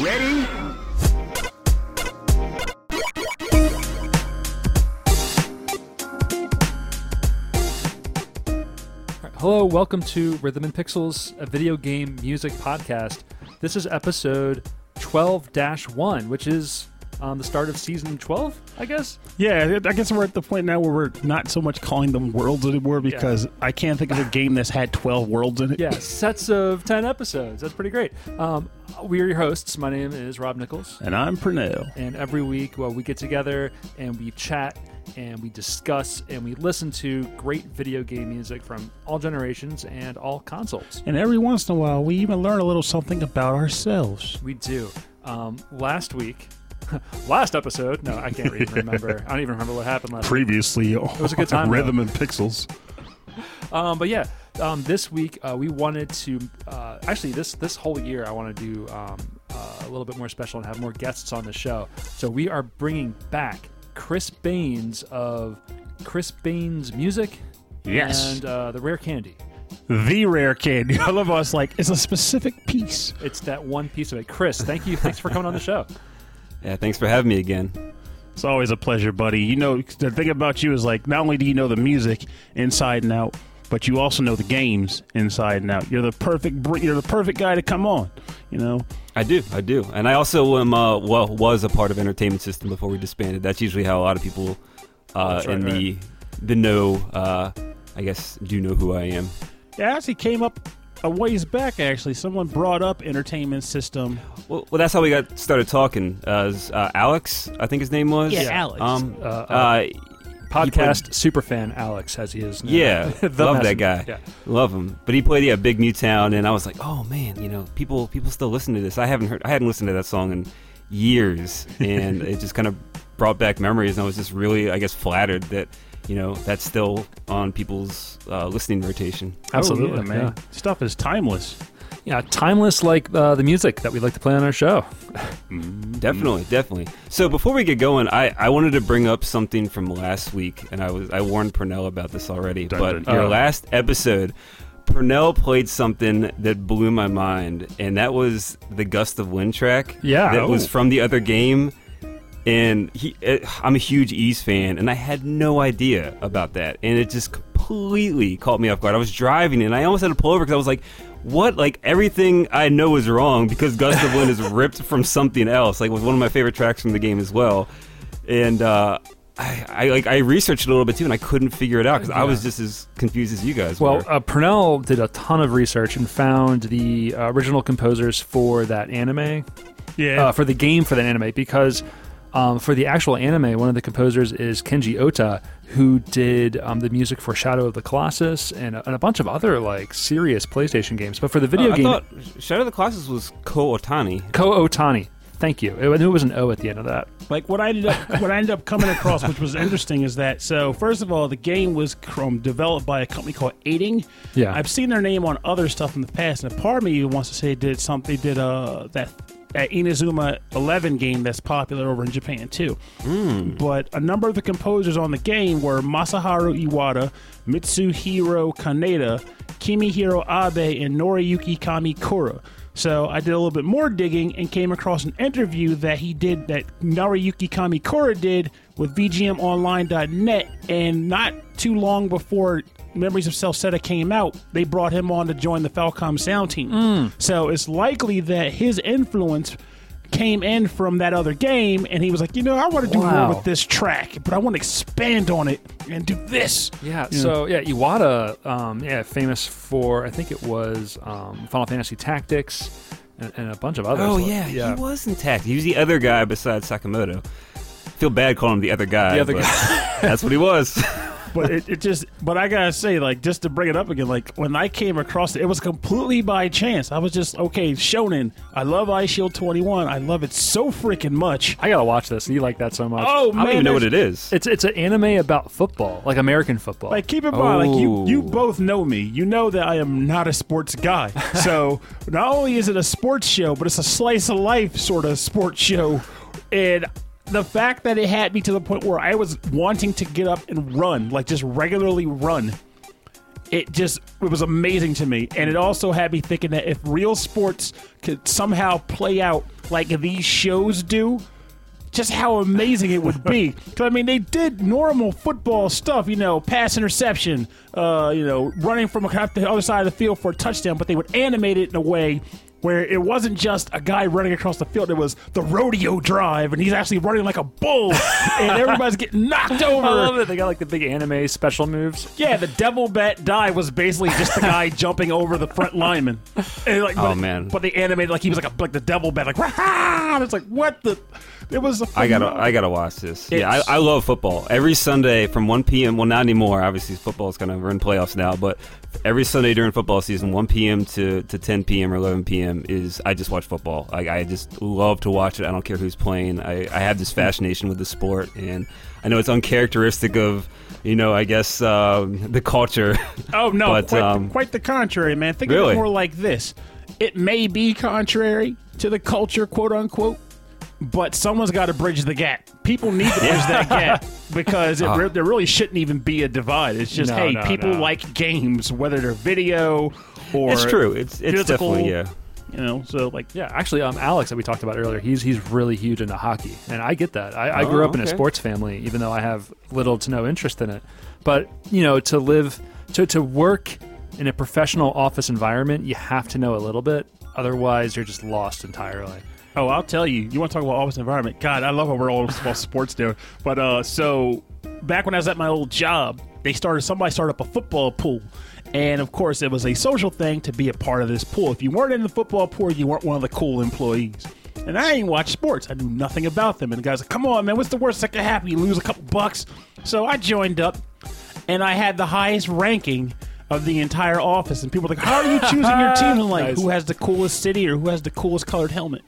Ready? Hello, welcome to Rhythm and Pixels, a video game music podcast. This is episode 12 1, which is um, the start of season 12, I guess. Yeah, I guess we're at the point now where we're not so much calling them worlds anymore because I can't think of a game that's had 12 worlds in it. Yeah, sets of 10 episodes. That's pretty great. Um, we're your hosts. My name is Rob Nichols. And I'm Pernell. And every week, well, we get together and we chat and we discuss and we listen to great video game music from all generations and all consoles. And every once in a while, we even learn a little something about ourselves. We do. Um, last week, last episode, no, I can't even remember. I don't even remember what happened last Previously, week. It was a good time. Rhythm and Pixels. Um, but yeah, um, this week uh, we wanted to uh, actually this this whole year I want to do um, uh, a little bit more special and have more guests on the show. So we are bringing back Chris Baines of Chris Baines Music. Yes. And uh, the Rare Candy. The rare candy. I love us like it's a specific piece. It's that one piece of it. Chris, thank you. Thanks for coming on the show. Yeah, thanks for having me again. It's always a pleasure, buddy. You know, the thing about you is like not only do you know the music inside and out, but you also know the games inside and out. You're the perfect you're the perfect guy to come on, you know. I do, I do, and I also am uh, well was a part of Entertainment System before we disbanded. That's usually how a lot of people uh, right, in the right. the know, uh, I guess, do know who I am. Yeah, it actually came up a ways back. Actually, someone brought up Entertainment System. Well, well that's how we got started talking. Uh, is, uh, Alex, I think his name was. Yeah, Alex. Um, Uh, uh, uh, Podcast superfan Alex, as he is. Now. Yeah, The love that guy. Yeah. Love him. But he played yeah, Big New Town, and I was like, oh man, you know, people people still listen to this. I haven't heard, I hadn't listened to that song in years, and it just kind of brought back memories. And I was just really, I guess, flattered that you know that's still on people's uh, listening rotation. Absolutely, Oh, yeah, man. yeah. Stuff is timeless. Yeah, timeless like uh, the music that we like to play on our show. Definitely, definitely. So before we get going, I, I wanted to bring up something from last week, and I was I warned Purnell about this already. Dun, but dun, your dun. last episode, Purnell played something that blew my mind, and that was the gust of wind track. Yeah. that Oh. was from the other game. And he, uh, I'm a huge Ys fan, and I had no idea about that, and it just completely caught me off guard. I was driving, and I almost had to pull over because I was like, "What? Like everything I know is wrong because Gust of Wind is ripped from something else." Like it was one of my favorite tracks from the game as well, and uh, I, I like I researched it a little bit too, and I couldn't figure it out because I was just as confused as you guys Well, were. uh, Purnell did a ton of research and found the uh, original composers for that anime, Yeah. uh, for the game for that anime, because um, for the actual anime, one of the composers is Kenji Ota, who did um, the music for Shadow of the Colossus and a, and a bunch of other like serious PlayStation games. But for the video Uh, I game, thought Shadow of the Colossus was Kow Otani. Kow Otani. Thank you. I knew it was an O at the end of that. like what I ended up what I ended up coming across, which was interesting, is that so first of all, the game was um, developed by a company called Aiding. Yeah. I've seen their name on other stuff in the past, and a part of me wants to say did something. Did uh that. That Inazuma 11 game that's popular over in Japan too. Hmm. But a number of the composers on the game were Masaharu Iwata, Mitsuhiro Kaneda, Kimihiro Abe, and Noriyuki Kamikura. So I did a little bit more digging and came across an interview that he did that Noriyuki Kamikura did with VGMOnline.net, and not too long before Memories of Celceta came out, they brought him on to join the Falcom sound team. So it's likely that his influence came in from that other game, and he was like, you know, I want to do Wow. more with this track, but I want to expand on it and do this. Yeah, You so yeah, Iwata, um, yeah, famous for I think it was um, Final Fantasy Tactics and, and a bunch of others. Oh yeah, yeah. he was intact. He was the other guy besides Sakimoto. Feel bad calling him the other guy. The other guy. that's what he was. but it, it just but i gotta say like just to bring it up again like when i came across it it was completely by chance i was just okay shonen i love Eyeshield 21 i love it so freaking much I gotta watch this. You like that so much? oh man, I don't even know what it is. It's it's an anime about football, like American football. like keep in mind like you oh. you Oh. both know me you know that i am not a sports guy so not only is it a sports show but it's a slice of life sort of sports show and the fact that it had me to the point where I was wanting to get up and run, like just regularly run. it just it was amazing to me, and it also had me thinking that if real sports could somehow play out like these shows do, just how amazing it would be. 'Cause, I mean, they did normal football stuff, you know, pass interception, uh, you know, running from the other side of the field for a touchdown, but they would animate it in a way where it wasn't just a guy running across the field. It was the rodeo drive, and he's actually running like a bull, and everybody's getting knocked over. I love it. They got like the big anime special moves. Yeah, the devil bat die was basically just the guy jumping over the front lineman. And like, Oh, but, man. But they animated like he was like a like the devil bat, like "Rah!" and it's like what the. It was. A I gotta, I gotta watch this. Yeah, I, I love football. Every Sunday from 1 p.m. Well, not anymore. Obviously, football's gonna run playoffs now. But every Sunday during football season, 1 p.m. to, to 10 p.m. or 11 p.m. is I just watch football. Like I just love to watch it. I don't care who's playing. I, I have this fascination with the sport, and I know it's uncharacteristic of, you know, I guess um, the culture. Oh no, But, quite, um, the, quite the contrary, man. Think of it more like this: it may be contrary to the culture, quote unquote, but someone's got to bridge the gap. People need to bridge that gap because it re- there really shouldn't even be a divide. It's just No, hey, no, people no. like games, whether they're video or it's true. It's it's physical, definitely yeah. You know, so like Yeah, actually, um, Alex that we talked about earlier, he's he's really huge into hockey, and I get that. I, I grew Oh, up in a sports family, even though I have little to no interest in it. But you know, to live, to to work in a professional office environment, you have to know a little bit. Otherwise, you're just lost entirely. Oh, I'll tell you. You want to talk about office environment? God, I love how we're all about sports there. But uh, so back when I was at my old job, they started somebody started up a football pool, and of course it was a social thing to be a part of this pool. If you weren't in the football pool, you weren't one of the cool employees. And I ain't watch sports. I knew nothing about them. And the guy's like, "Come on, man, what's the worst that could happen? You lose a couple bucks." So I joined up, and I had the highest ranking of the entire office. And people were like, "How are you choosing your team?" And like, Nice. "Who has the coolest city or who has the coolest colored helmet?"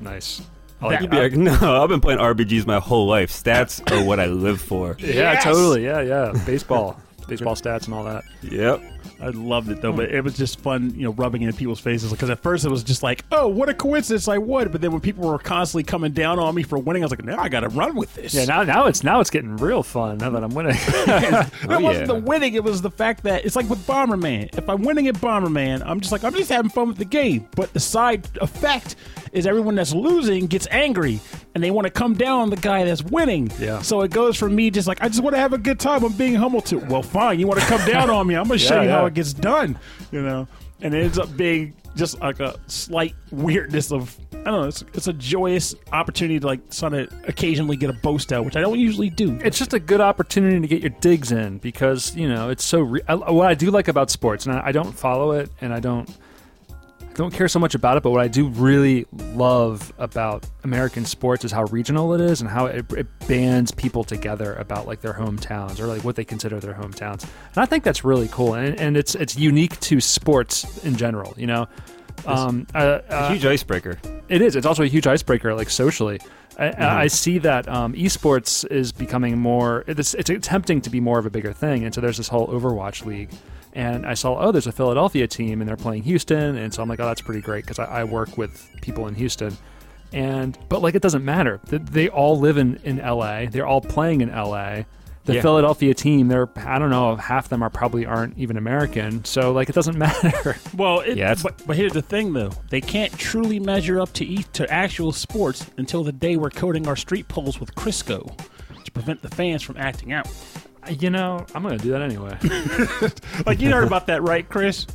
Nice. I like That- it. Be like, no, I've been playing RPGs my whole life. Stats are what I live for. yeah, totally. Yeah, yeah. Baseball, baseball stats and all that. Yep. I loved it though, but it was just fun, you know, rubbing it in people's faces. Because at first it was just like, "Oh, what a coincidence! I would." But then when people were constantly coming down on me for winning, I was like, "Now I got to run with this." Yeah, now now it's now it's getting real fun now that I'm winning. Oh, it Oh, wasn't yeah. the winning; it was the fact that it's like with Bomberman. If I'm winning at Bomberman, I'm just like I'm just having fun with the game. But the side effect is everyone that's losing gets angry and they want to come down on the guy that's winning. Yeah. So it goes from me just like I just want to have a good time. I'm being humble to well, fine. You want to come down on me? I'm going to show Yeah, you how yeah. Gets done. You know, and it ends up being just like a slight weirdness of I don't know. It's, it's a joyous opportunity to like sort of occasionally get a boast out, which I don't usually do. it's just a good opportunity to get your digs in because you know it's so. Re- I, what I do like about sports, and I, I don't follow it, and I don't don't care so much about it, but what I do really love about American sports is how regional it is and how it, it bands people together about like their hometowns or like what they consider their hometowns. And I think that's really cool, and, and it's it's unique to sports in general. You know, um, uh, A uh, huge icebreaker. it is. It's also a huge icebreaker, like socially. I, Mm-hmm. I see that um, esports is becoming more. It's, it's attempting to be more of a bigger thing, and so there's this whole Overwatch league. And I saw, oh, there's a Philadelphia team, and they're playing Houston, and so I'm like, oh, that's pretty great because I, I work with people in Houston. And but like, it doesn't matter. They, they all live in in LA. They're all playing in LA. The Yeah. Philadelphia team, they're I don't know, half of them are probably aren't even American. So like, it doesn't matter. Well, it, Yeah, but, but here's the thing, though: they can't truly measure up to e- to actual sports until the day we're coating our street poles with Crisco to prevent the fans from acting out. You know, I'm gonna do that anyway. Like you heard about that, right, Chris?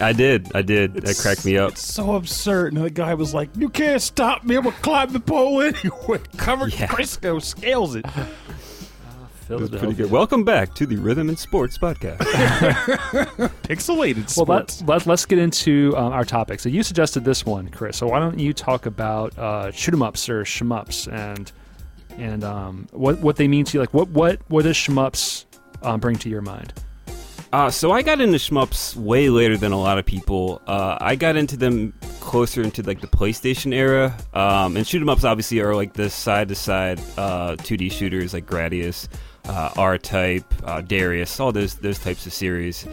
I did. I did. That cracked me up. It's so absurd. And the guy was like, "You can't stop me. I'm gonna climb the pole anyway." Covered Yeah. Crisco scales it. It was pretty good. Welcome back to the Rhythm and Sports Podcast. Pixelated sports. Well, let, let, let's get into um, our topic. So you suggested this one, Chris. So why don't you talk about uh, shoot 'em ups or shmups and and um, what what they mean to you? Like what what what does shmups um, bring to your mind? Uh, so I got into shmups way later than a lot of people. Uh, I got into them closer into like the PlayStation era. Um, and shoot 'em ups obviously are like the side to side 2D shooters like Gradius, uh, R Type, uh, Darius, all those those types of series.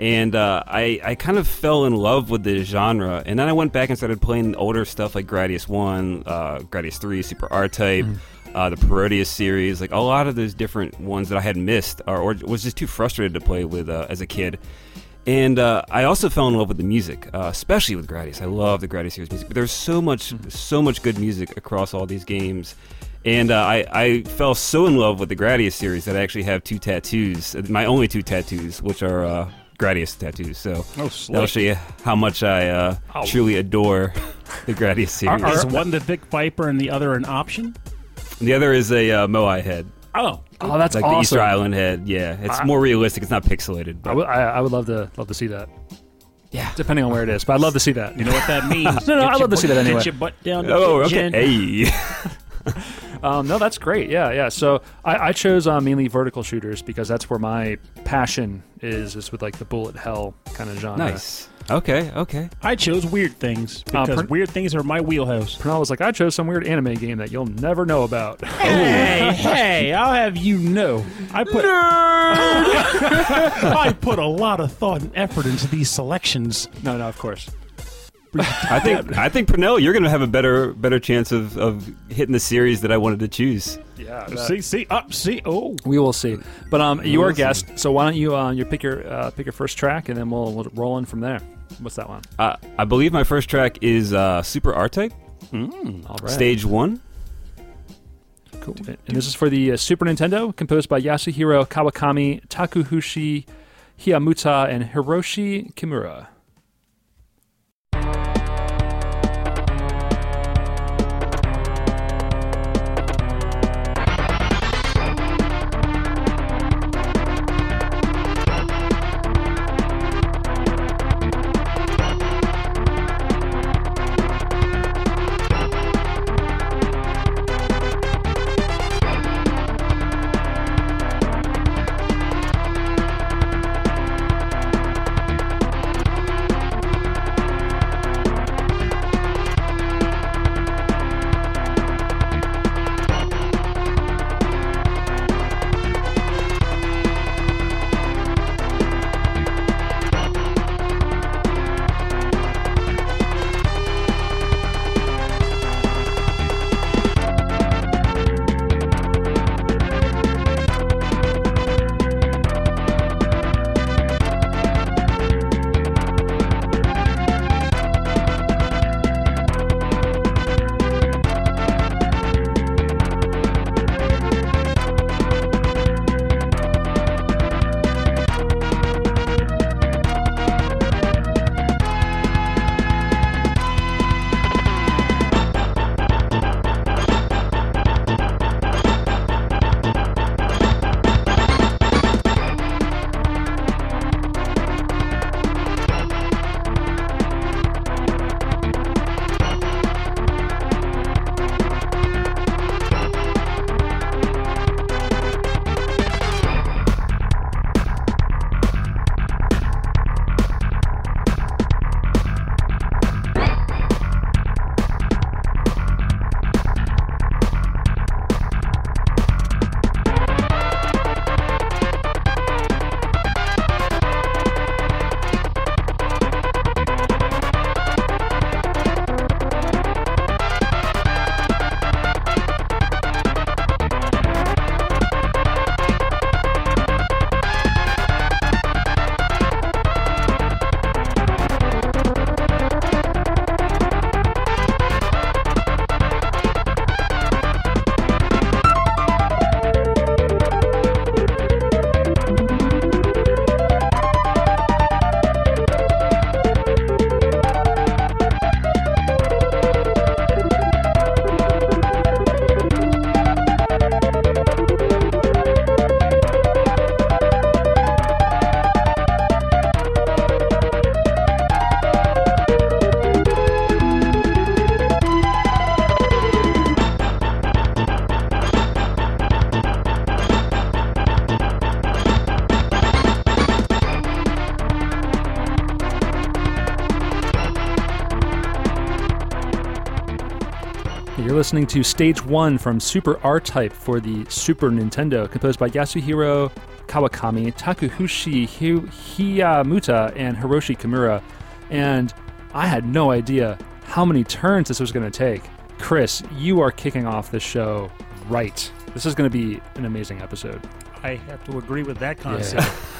and uh, I I kind of fell in love with the genre, and then I went back and started playing older stuff like Gradius One, uh, Gradius Three, Super R Type. Uh, the Parodius series, like a lot of those different ones that I had missed, or, or was just too frustrated to play with uh, as a kid. And uh, I also fell in love with the music, uh, especially with Gradius. I love the Gradius series music. But there's so much, so much good music across all these games. And uh, I, I fell so in love with the Gradius series that I actually have two tattoos, uh, my only two tattoos, which are uh, Gradius tattoos. So Oh, that'll show you how much I uh, Oh. truly adore the Gradius series. Is one the Vic Viper and the other an option? The other is a uh, Moai head, Oh, Oh, that's like awesome. the Easter Island head. Yeah, it's I- more realistic. It's not pixelated. I But would, I, I would love to love to see that. Yeah. depending on where it is, but I'd love to see that. you know what that means? No, no, Get I'd your love to see butt- that anyway. Get your butt down. the oh, okay. kitchen. Hey. Um, no, that's great. Yeah, yeah. So I, I chose uh, mainly vertical shooters because that's where my passion is, is with like the bullet hell kind of genre. nice. Okay. Okay. I chose weird things Uh, because per- weird things are my wheelhouse. Pernell was like, I chose some weird anime game that you'll never know about. Hey, hey! I'll have you know, I put I put a lot of thought and effort into these selections. no, no, of course. I think I think Pernell, you're going to have a better better chance of, of hitting the series that I wanted to choose. Yeah. that- See, see, up, see. Oh, we will see. But um, you are a will see. guest, so why don't you uh, you pick your uh, pick your first track, and then we'll, we'll roll in from there. What's that one? Uh, I believe my first track is uh, Super R Type, All right. Stage One. Cool. And this is for the uh, Super Nintendo, composed by Yasuhiro Kawakami, Takuhushi Hiyamuta, and Hiroshi Kimura. Listening to Stage 1 from Super R Type for the Super Nintendo, composed by Yasuhiro Kawakami, Takuhushi Hi- Hiyamuta, and Hiroshi Kimura. And I had no idea how many turns this was going to take. Chris, you are kicking off the show right. This is going to be an amazing episode. I have to agree with that concept.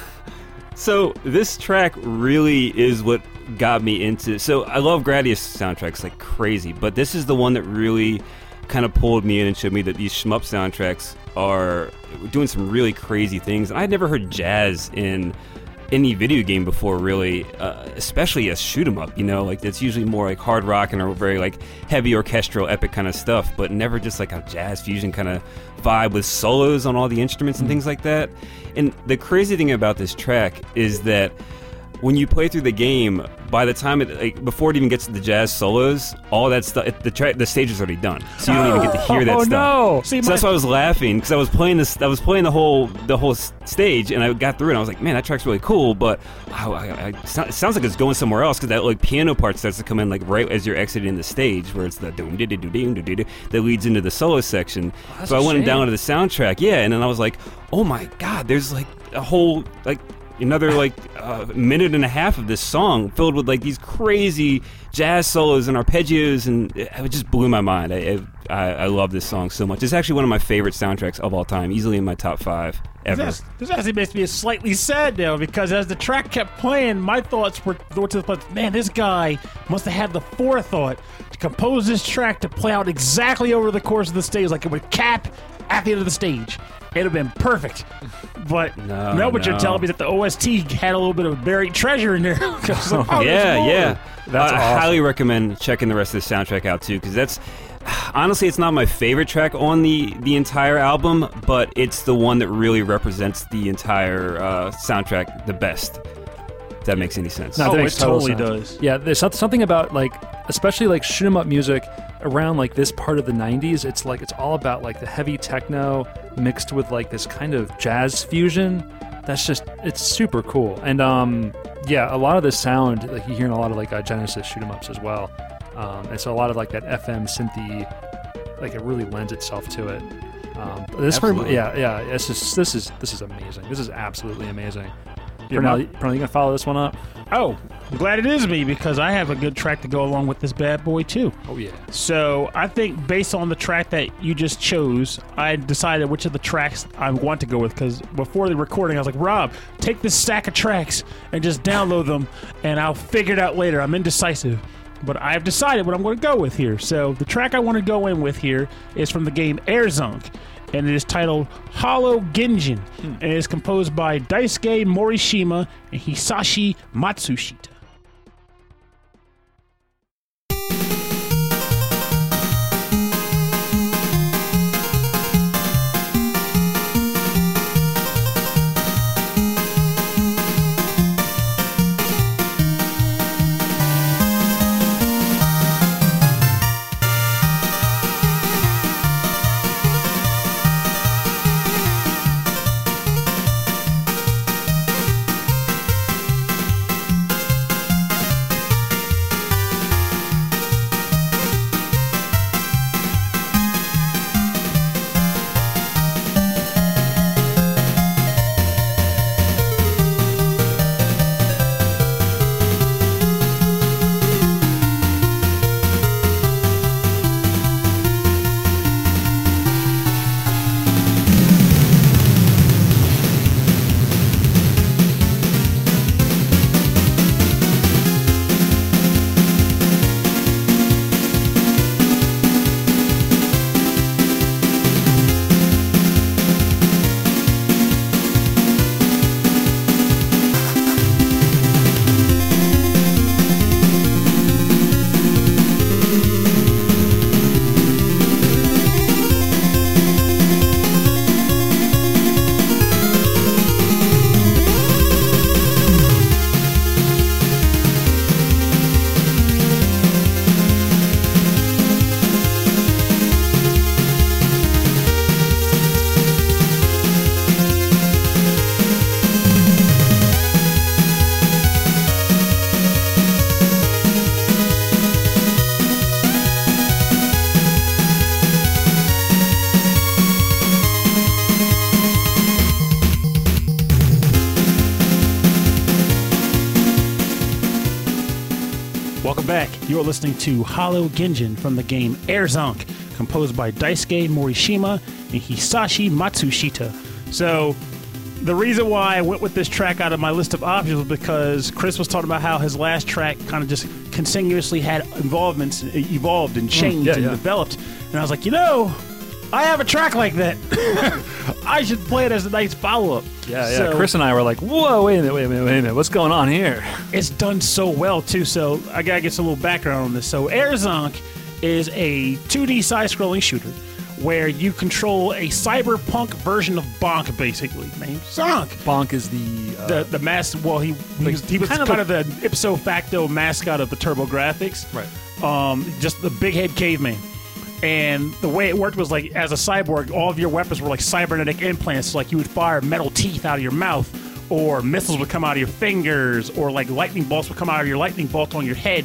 So this track really is what got me into. So I love Gradius soundtracks like crazy, but this is the one that really kind of pulled me in and showed me that these shmup soundtracks are doing some really crazy things. And I'd never heard jazz in any video game before, really, uh, especially a shoot 'em up. You know, like it's usually more like hard rock and or very like heavy orchestral, epic kind of stuff, but never just like a jazz fusion kind of vibe with solos on all the instruments and things like that. And the crazy thing about this track is that when you play through the game, by the time it like, before it even gets to the jazz solos, all that stuff, the tra- the stage is already done, so you don't even get to hear that oh stuff. no! See, So my, that's why I was laughing because I was playing this. I was playing the whole the whole s- stage, and I got through it. and I was like, "Man, that track's really cool," but I, I, I, it sound- it sounds like it's going somewhere else because that like piano part starts to come in like right as you're exiting the stage, where it's the doom doom doom doom doom that leads into the solo section. so I went and shame. downloaded the soundtrack, yeah, and then I was like, "Oh my god, there's like a whole like." Another like uh, minute and a half of this song filled with like these crazy jazz solos and arpeggios, and it, it just blew my mind. I, I I love this song so much. It's actually one of my favorite soundtracks of all time, easily in my top five ever. This, this actually makes me slightly sad now because as the track kept playing, my thoughts were were to the place, man, this guy must have had the forethought to compose this track to play out exactly over the course of the stage, like it would cap at the end of the stage. It'd have been perfect. But No, now what you're no. telling me that the OST had a little bit of buried treasure in there. 'Cause, oh, yeah, yeah. That's I, I awesome. highly recommend checking the rest of the soundtrack out too, because that's honestly, it's not my favorite track on the the entire album, but it's the one that really represents the entire uh, soundtrack the best. If that makes any sense. No, Oh, that it total totally sense. does. Yeah, there's something about like, especially like shoot 'em up music around like this part of the '90s. It's like it's all about like the heavy techno mixed with like this kind of jazz fusion. That's just it's super cool. And um, yeah, a lot of the sound like you hear in a lot of like uh, Genesis shoot 'em ups as well. Um, and so a lot of like that FM synthy, like it really lends itself to it. Um, this, for, Absolutely. yeah, yeah, it's just this is this is amazing. This is absolutely amazing. Yeah, Pernell, my- Pernell, you gonna follow this one up? Oh, I'm glad it is me because I have a good track to go along with this bad boy too. Oh yeah. So I think based on the track that you just chose, I decided which of the tracks I want to go with. Because before the recording, I was like, Rob, take this stack of tracks and just download them, and I'll figure it out later. I'm indecisive. But I've decided what I'm going to go with here. So the track I want to go in with here is from the game Air Airzone, and it is titled Hollow Genjin, hmm. and it is composed by Daisuke Morishima and Hisashi Matsushita. Listening to Hollow Genjin from the game Air Zonk, composed by Daisuke Morishima and Hisashi Matsushita. So, the reason why I went with this track out of my list of options was because Chris was talking about how his last track kind of just continuously had involvements, evolved and mm, changed yeah, and yeah. developed. And I was like, you know, I have a track like that. I should play it as a nice follow up. Yeah, yeah. Chris and I were like, "Whoa, wait a minute, wait a minute, wait a minute. What's going on here?" it's done so well too. So I gotta get some little background on this. So Air Zonk is a 2D side-scrolling shooter where you control a cyberpunk version of Bonk, basically named Zonk. Bonk is the, uh, The the mass. Well, he he was, he was kind kind, of of, the ipso facto mascot of the TurboGrafx. right. Um, just the big head caveman. And the way it worked was like, as a cyborg, all of your weapons were like cybernetic implants. So, Like you would fire metal teeth out of your mouth, or missiles would come out of your fingers, or like lightning bolts would come out of your lightning bolt on your head.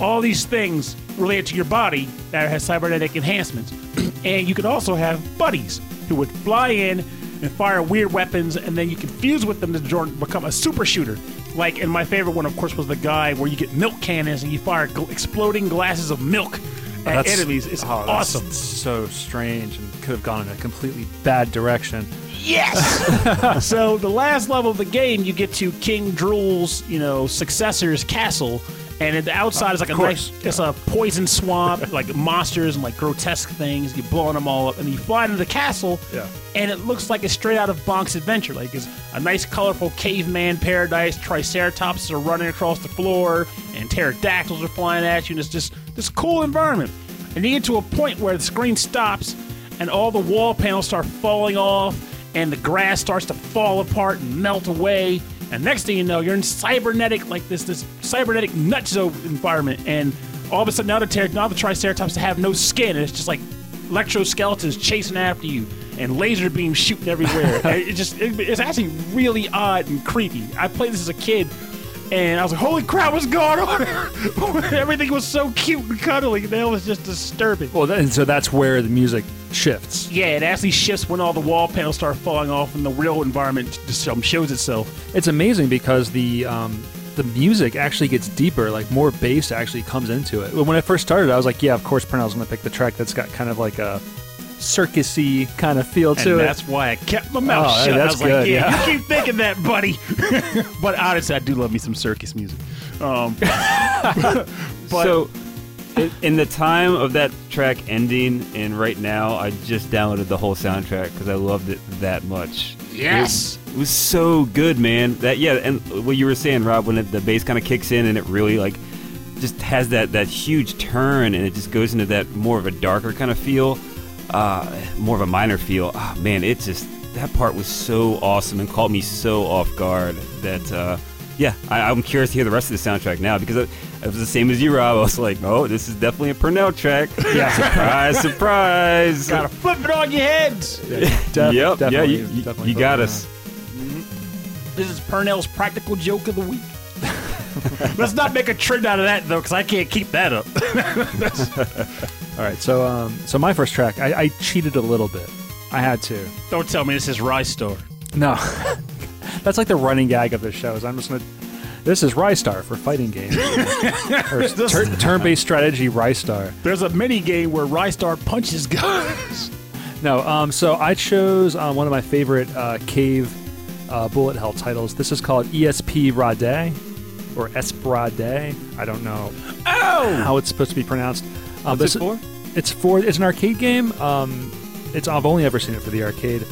All these things related to your body that has cybernetic enhancements. and you could also have buddies who would fly in and fire weird weapons, and then you could fuse with them to become a super shooter. Like, and my favorite one, of course, was the guy where you get milk cannons and you fire gl- exploding glasses of milk at That's- enemies. It's oh, that's awesome. So strange and could have gone in a completely bad direction. Yes. so the last level of the game, you get to King Drool's, you know, successor's castle, and the outside is like a nice, it's a poison swamp, like monsters and like grotesque things. You're blowing them all up, and you fly into the castle, Yeah. and it looks like it's straight out of Bonk's adventure. Like it's a nice, colorful caveman paradise. Triceratops are running across the floor, and pterodactyls are flying at you, and it's just this cool environment. And you get to a point where the screen stops, and all the wall panels start falling off, and the grass starts to fall apart and melt away. And next thing you know, you're in cybernetic, like this this cybernetic nutso environment, and all of a sudden now the ter- now the Triceratops have no skin, and it's just like electroskeletons chasing after you, and laser beams shooting everywhere. It just it, it's actually really odd and creepy. I played this as a kid. And I was like, "Holy crap, what's going on?" Everything was so cute and cuddly, and that was just disturbing. Well, and so that's where the music shifts. Yeah, it actually shifts when all the wall panels start falling off and the real environment just um, shows itself. It's amazing because the um, the music actually gets deeper. Like more bass actually comes into it. When I first started, I was like, "Yeah, of course, Pernell's going to pick the track that's got kind of like a circusy kind of feel to and it." that's why I kept my mouth Oh, shut. that's I was good, like, yeah, yeah. you keep thinking that, buddy. but honestly, I do love me some circus music. Um, but so, in the time of that track ending, and right now, I just downloaded the whole soundtrack because I loved it that much. yes, It was so good, man. That yeah, and what you were saying, Rob, when it, the bass kind of kicks in and it really like just has that that huge turn and it just goes into that more of a darker kind of feel, uh, more of a minor feel. Ah, man, it just that part was so awesome and caught me so off guard that. Uh, yeah, I, I'm curious to hear the rest of the soundtrack now because it, it was the same as you, Rob. I was like, "Oh, this is definitely a Purnell track." Yeah. surprise, surprise. gotta flip it on your heads. Def- yep, yeah, you, you, you put got it us. This is Purnell's practical joke of the week. Let's not make a trend out of that though, because I can't keep that up. All right, so um, so my first track, I, I cheated a little bit. I had to. Don't tell me this is Rye. No, that's like the running gag of the show. Is I'm just gonna. This is Ristar for fighting games. or tur- turn-based strategy Ristar. There's a mini game where Ristar punches guys. No, um, so I chose um, one of my favorite uh, cave uh, bullet hell titles. This is called ESP Rade or Esprade. I don't know how it's supposed to be pronounced. Um, What's it for? It's for it's an arcade game. Um, it's I've only ever seen it for the arcade.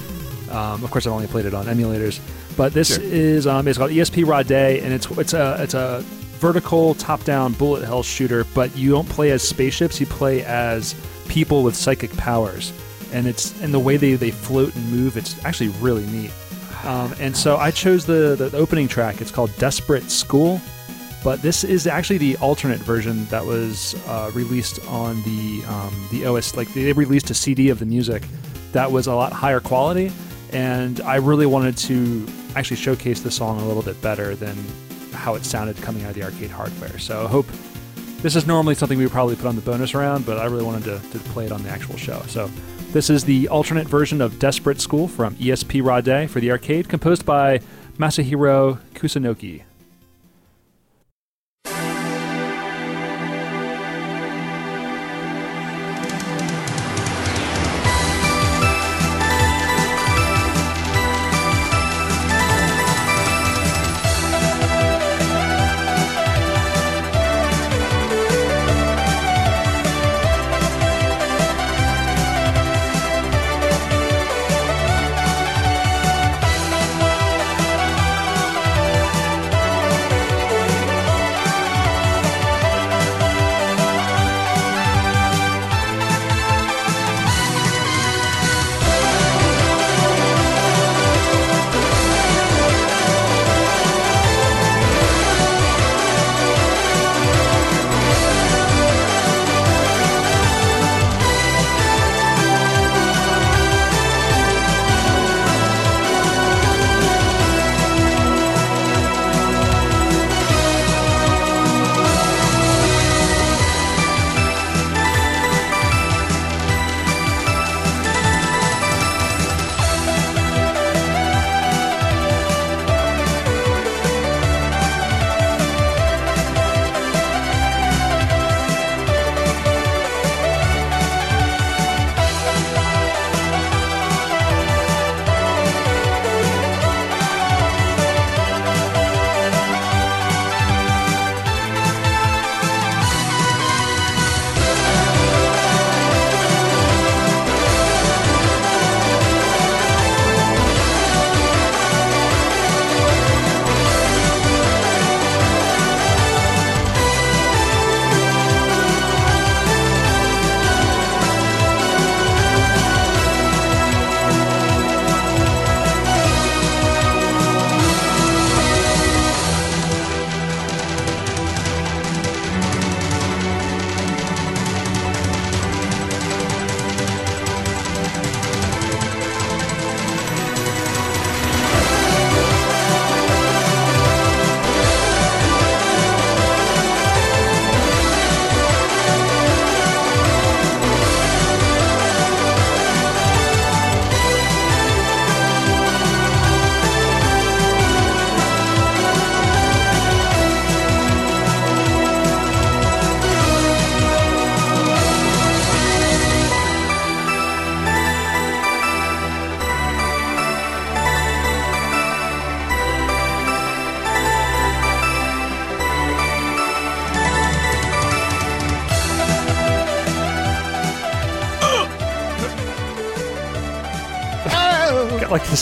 Um, of course, I've only played it on emulators. But this Sure. is um, it's called ESP Rade, and it's it's a it's a vertical top-down bullet hell shooter. But you don't play as spaceships; you play as people with psychic powers, and it's and the way they, they float and move. It's actually really neat. Um, and so I chose the, the opening track. It's called Desperate School. But this is actually the alternate version that was uh, released on the um, the OS. Like they released a CD of the music that was a lot higher quality, and I really wanted to actually showcase the song a little bit better than how it sounded coming out of the arcade hardware. So I hope this is normally something we would probably put on the bonus round, but I really wanted to, to play it on the actual show. So this is the alternate version of Desperate School from ESP Rade for the arcade, composed by Masahiro Kusunoki.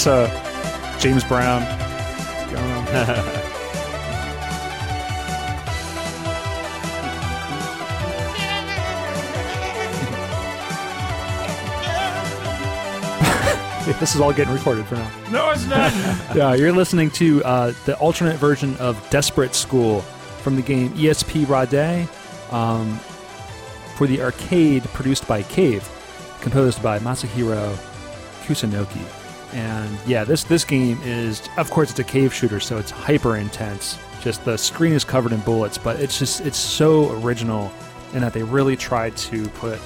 This uh, James Brown going on. this is all getting recorded for now. No, it's not. Yeah, you're listening to uh, the alternate version of Desperate School from the game ESP Rade um, for the arcade produced by Cave, composed by Masahiro Kusunoki. And yeah, this this game is of course it's a cave shooter, so it's hyper intense. Just the screen is covered in bullets, but it's just it's so original in that they really tried to put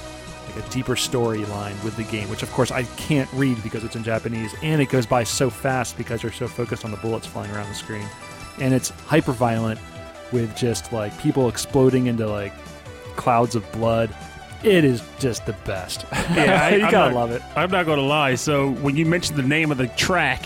like a deeper storyline with the game, which of course I can't read because it's in Japanese, and it goes by so fast because you're so focused on the bullets flying around the screen. And it's hyper violent with just like people exploding into like clouds of blood. It is just the best. Yeah, I- you I'm gotta not- love it. I'm not to lie. So when you mentioned the name of the track,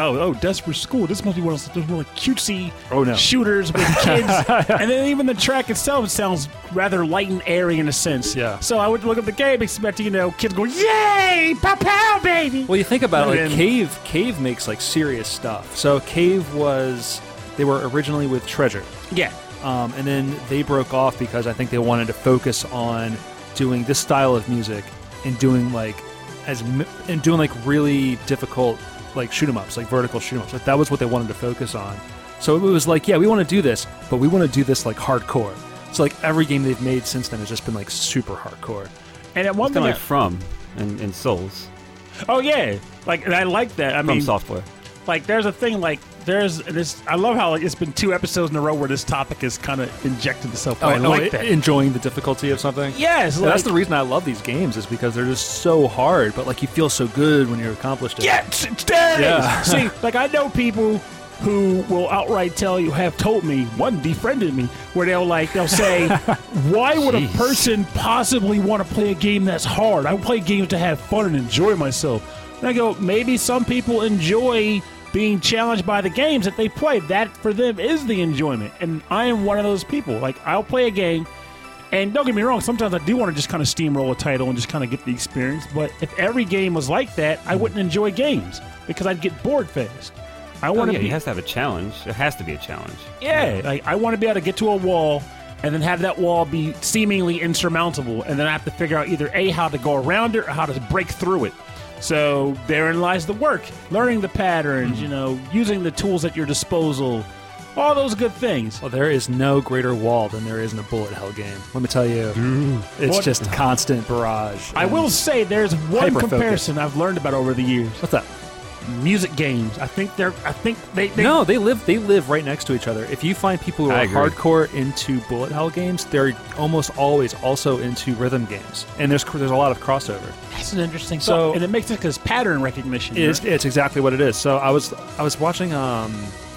oh, oh, Desperate School. This must be one of those really cutesy Oh, no. shooters with kids. and then even the track itself sounds rather light and airy in a sense. Yeah. So I would look at the game expecting, you know, kids going, yay, pow pow, baby. Well, you think about it, like And- Cave. Cave makes like serious stuff. So Cave was they were originally with Treasure, yeah. Um, and then they broke off because I think they wanted to focus on doing this style of music and doing like as and doing like really difficult like shoot 'em ups, like vertical shoot 'em ups. Like that was what they wanted to focus on. So it was like, yeah, we want to do this, but we want to do this like hardcore. So like every game they've made since then has just been like super hardcore. And at one Kind of like From and, and Souls. Oh yeah, like and I like that. I mean From mean, Software. Like there's a thing like there's this. I love how like it's been two episodes in a row where this topic is kind of injected itself. Oh, I no, like that. enjoying the difficulty of something. yes, Yeah, like, that's the reason I love these games is because they're just so hard, but like you feel so good when you're accomplished it. T- there Yeah. See, like I know people who will outright tell you, have told me, one befriended me, where they'll like they'll say, "Why would a person possibly want to play a game that's hard? I play games to have fun and enjoy myself." And I go, maybe some people enjoy being challenged by the games that they play. That for them is the enjoyment, and I am one of those people. Like I'll play a game. And don't get me wrong, sometimes I do want to just kind of steamroll a title and just kind of get the experience. But if every game was like that, I wouldn't enjoy games because I'd get bored fast. I Oh, want yeah, to be, has to have a challenge. It has to be a challenge. yeah, like I want to be able to get to a wall and then have that wall be seemingly insurmountable, and then I have to figure out either a how to go around it or how to break through it. So therein lies the work: learning the patterns, you hmm. know, using the tools at your disposal, all those good things. Well, there is no greater wall than there is in a bullet hell game. Let me tell you, mm. it's What- just constant barrage. I and- will say there's one comparison I've learned about over the years. What's that? Music games. I think they're. I think they. they no, they live. They live right next to each other. If you find people who I are agree. hardcore into bullet hell games, they're almost always also into rhythm games, and there's there's a lot of crossover. That's an interesting. So- So, and it makes it because pattern recognition. It's, right? it's exactly what it is. So I was I was watching um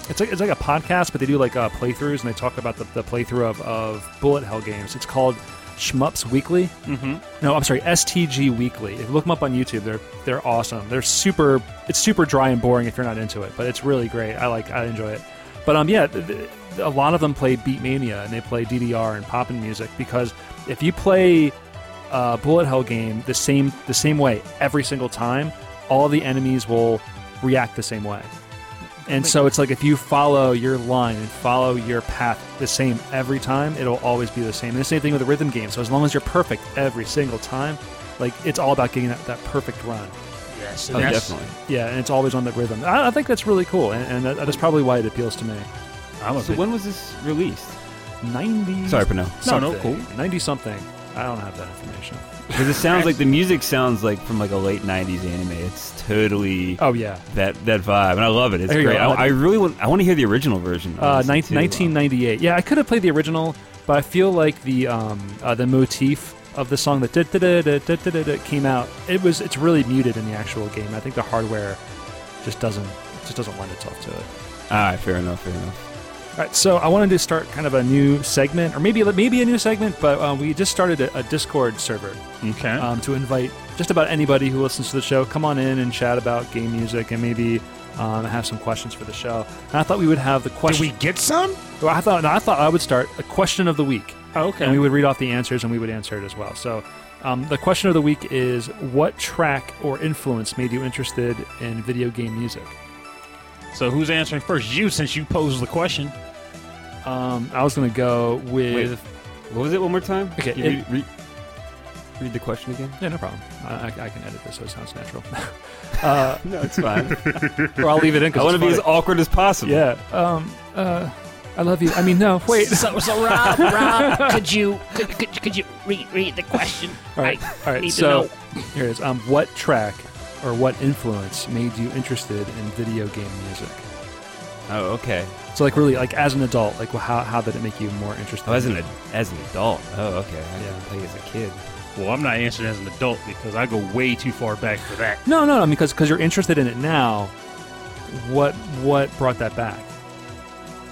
it's like it's like a podcast, but they do like uh, playthroughs and they talk about the, the playthrough of, of bullet hell games. It's called Shmups Weekly. Mm-hmm. No, I'm sorry, STG Weekly. If you look them up on YouTube, they're they're awesome. They're super. It's super dry and boring if you're not into it, but it's really great. I like I enjoy it. But um yeah, th- th- a lot of them play Beatmania and they play DDR and pop'n music because if you play a bullet hell game the same the same way every single time, all the enemies will react the same way. Oh and so it's like if you follow your line and follow your path the same every time, it'll always be the same. And the same thing with the rhythm game. So as long as you're perfect every single time, like it's all about getting that, that perfect run. yes, Oh, that's- definitely. Yeah, and it's always on the rhythm. I, I think that's really cool, and, and that, that is mm. probably why it appeals to me. I'm So when was this released? Ninety. Sorry, Pernell. No, no, something. cool. Ninety something. I don't have that information. Because it sounds like the music sounds like from like a late '90s anime. It's totally Oh yeah. that that vibe, and I love it. It's There great. I, I really want. I want to hear the original version. Uh, honestly, nine- too. 1998. Yeah, I could have played the original, but I feel like the um, uh, the motif of the song that came out, it was it's really muted in the actual game. I think the hardware just doesn't just doesn't lend itself to it. All right, fair enough. Fair enough. All right, so I wanted to start kind of a new segment, or maybe maybe a new segment, but uh, we just started a, a Discord server okay. um, to invite just about anybody who listens to the show. Come on in and chat about game music and maybe um, have some questions for the show. And I thought we would have the question. Did we get some? Well, I thought no, I thought I would start a question of the week, Okay. and we would read off the answers and we would answer it as well. So Um, the question of the week is what track or influence made you interested in video game music? So who's answering first? You, since you posed the question. Um, I was going to go with. What was it one more time? Okay, you it- read, read, read the question again. Yeah, no problem. I, I, I can edit this so it sounds natural. uh, No, it's fine. or I'll leave it in I want to be as awkward as possible. Yeah. Um, uh, I love you. I mean, no, wait. So, so Rob, Rob, could you could, could, could you read, read the question? All right. I All right. need to So know. here it is. Um, what track or what influence made you interested in video game music? Oh, okay. So like really like as an adult, like how, how did it make you more interested? Oh, as in an ad- as an adult. Oh, okay. I Yeah. didn't play as a kid. Well, I'm not answering as an adult because I go way too far back for that. No, no, no, because because you're interested in it now. What what brought that back?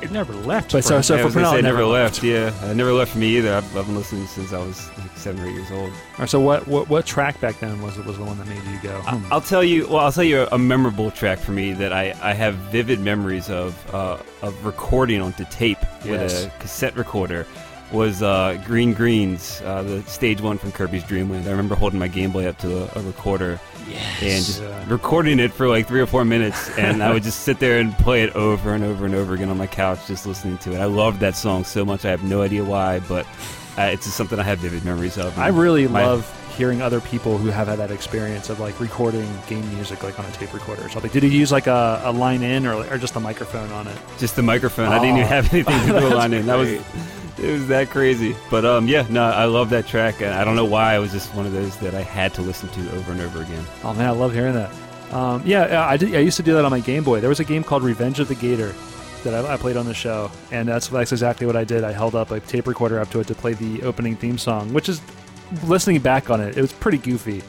It never left. But so so yeah, for was gonna now, say it it never left. Yeah, it never left for me either. I've, I've been listening since I was like seven or eight years old. All right, so what, what what track back then was was the one that made you go? I- Hmm. I'll tell you. Well, I'll tell you a, a memorable track for me that I, I have vivid memories of uh, of recording onto tape with a cassette recorder. Was uh, Green Greens, uh, the stage one from Kirby's Dream Land. I remember holding my Game Boy up to a, a recorder and just Yeah. recording it for like three or four minutes, and I would just sit there and play it over and over and over again on my couch, just listening to it. I loved that song so much. I have no idea why, but uh, it's just something I have vivid memories of. I really My- love hearing other people who have had that experience of like recording game music like on a tape recorder or something. Did you use like a, a line in or, or just a microphone on it? just the microphone. I didn't even Oh. have anything to do a line in. That was. it was that crazy. But um, yeah, no, I love that track. I don't know why. It was just one of those that I had to listen to over and over again. Oh man, I love hearing that. Um, yeah, yeah, I did. I used to do that on my Game Boy. There was a game called Revenge of the Gator that I, I played on the show, and that's that's exactly what I did. I held up a tape recorder up to it to play the opening theme song, which is listening back on it, it was pretty goofy,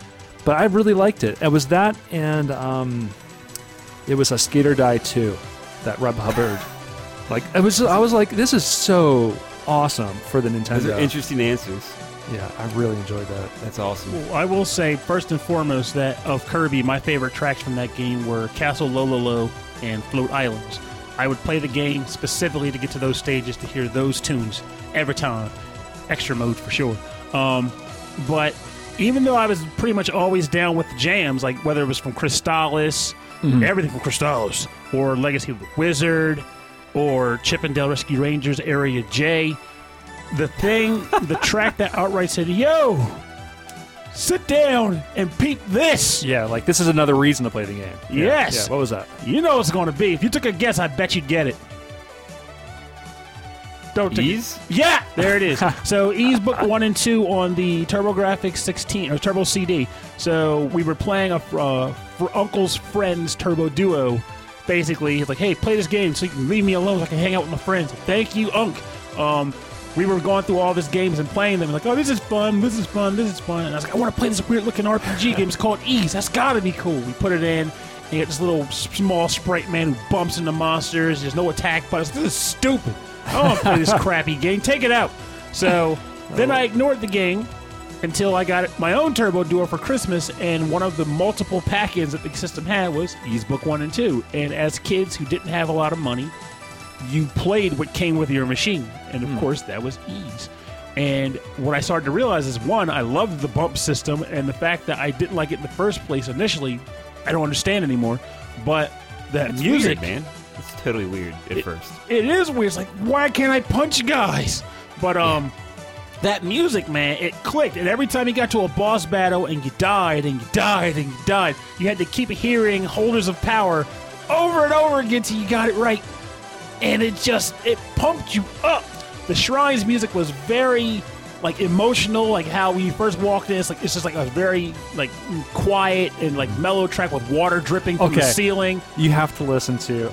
but I really liked it. It was that, and um, it was a Skate or Die 2 that Rob Hubbard. Like it was, I was like, this is so awesome for the Nintendo. Those are Nintendo. interesting answers. yeah, I really enjoyed that. That's awesome. Well, I will say first and foremost that of Kirby, my favorite tracks from that game were Castle Lololo and Float Islands. I would play the game specifically to get to those stages to hear those tunes every time. Extra mode for sure. Um, but even though I was pretty much always down with the jams, like whether it was from Crystalis, everything from Crystalis, or Legacy of the Wizard, or Chip 'n Dale Rescue Rangers Area J, the thing, the track that outright said, "Yo, sit down and peep this." Yeah, like this is another reason to play the game. Yeah, Yes. Yeah, what was that? You know it's going to be. If you took a guess, I bet you'd get it. Don't take Ys? Yeah, there it is. so Ys book one and two on the TurboGrafx 16 or Turbo CD. So we were playing a uh, for Uncle's friends Turbo Duo. Basically, he's like, "Hey, play this game so you can leave me alone so I can hang out with my friends." Thank you, Unc. Um, we were going through all these games and playing them. Like, oh, this is fun. This is fun. This is fun. And I was like, I want to play this weird looking RPG game. It's called Ys. That's got to be cool. We put it in. And you get this little small sprite man who bumps into monsters. There's no attack buttons. This is stupid. I don't want to play this crappy game. Take it out. So then I ignored the game until I got my own Turbo Duo for Christmas, and one of the multiple pack-ins that the system had was Ys Book One and Two. And as kids who didn't have a lot of money, you played what came with your machine, and of course that was Ys. And what I started to realize is one, I loved the bump system, and the fact that I didn't like it in the first place initially, I don't understand anymore. But that It's music, weird, man. It's totally weird at first. it is weird. It's like, why can't I punch guys? But um, that music, man, it clicked. And every time you got to a boss battle and you died and you died and you died, you had to keep hearing holders of power over and over again till you got it right. And it just it pumped you up. The shrines music was very like emotional, like how we first walked in. It's like it's just like a very like quiet and like mellow track with water dripping from the ceiling. You have to listen to.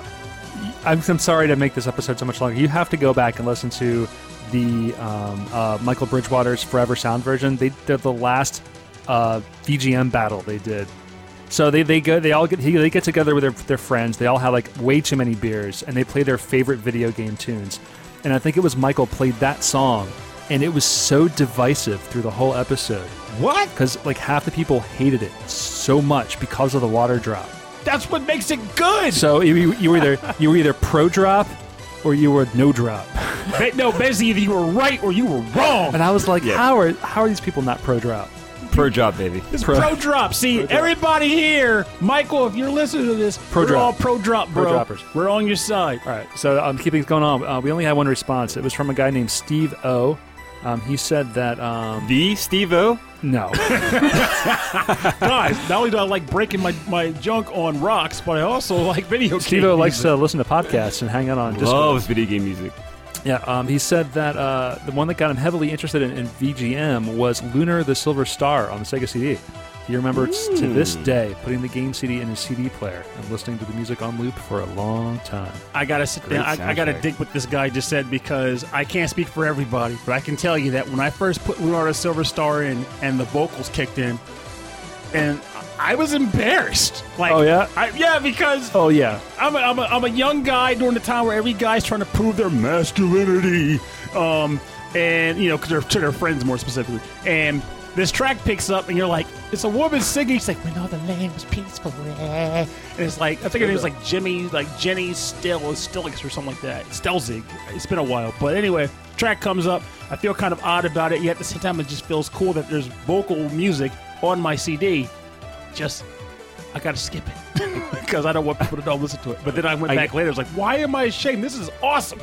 I'm, I'm sorry to make this episode so much longer. You have to go back and listen to the um, uh, Michael Bridgewater's Forever Sound version. They they're the last uh, VGM battle they did. So they, they go they all get he, they get together with their their friends. They all have like way too many beers and they play their favorite video game tunes. And I think it was Michael played that song, and it was so divisive through the whole episode What? because like half the people hated it so much because of the water drop. That's what makes it good. So you, you, you were either you were either pro drop or you were no drop. Ba- no, basically either you were right or you were wrong. And I was like, Yeah. how are how are these people not pro drop? Pro drop, baby. It's pro, drop. See, everybody here, Michael, if you're listening to this, Pro we're drop. all pro drop, bro. Pro droppers. We're on your side. All right, so um, keeping it going on, uh, we only had one response. It was from a guy named Steve O. Um, he said that um, The Steve O. no, Guys, not only do I like breaking my, my junk on rocks, but I also like video Steve game O likes music. to listen to podcasts and hang out on Discord. Loves video game music. Yeah, um, he said that uh, the one that got him heavily interested in, in VGM was Lunar the Silver Star on the Sega CD. He remembers to this day putting the game CD in his CD player and listening to the music on loop for a long time. I gotta sit Great down. I, I gotta dig what this guy just said because I can't speak for everybody, but I can tell you that when I first put Lunar the Silver Star in and the vocals kicked in, and I was embarrassed. Like, Oh, yeah? I, yeah, because Oh yeah, I'm a, I'm, a, I'm a young guy during the time where every guy's trying to prove their masculinity, um, and you know, because they're to their friends more specifically. And this track picks up, and you're like, it's a woman singing. She's like, when all the land was peaceful, eh." and it's like, I think her name's like Jimmy, like Jenny Still, Stillix or something like that. Stelzig. It's been a while, but anyway, track comes up. I feel kind of odd about it. Yet at the same time, it just feels cool that there's vocal music on my CD. Just I gotta skip it because I don't want people to don't listen to it. But then I went I- back later. I was like, why am I ashamed? This is awesome.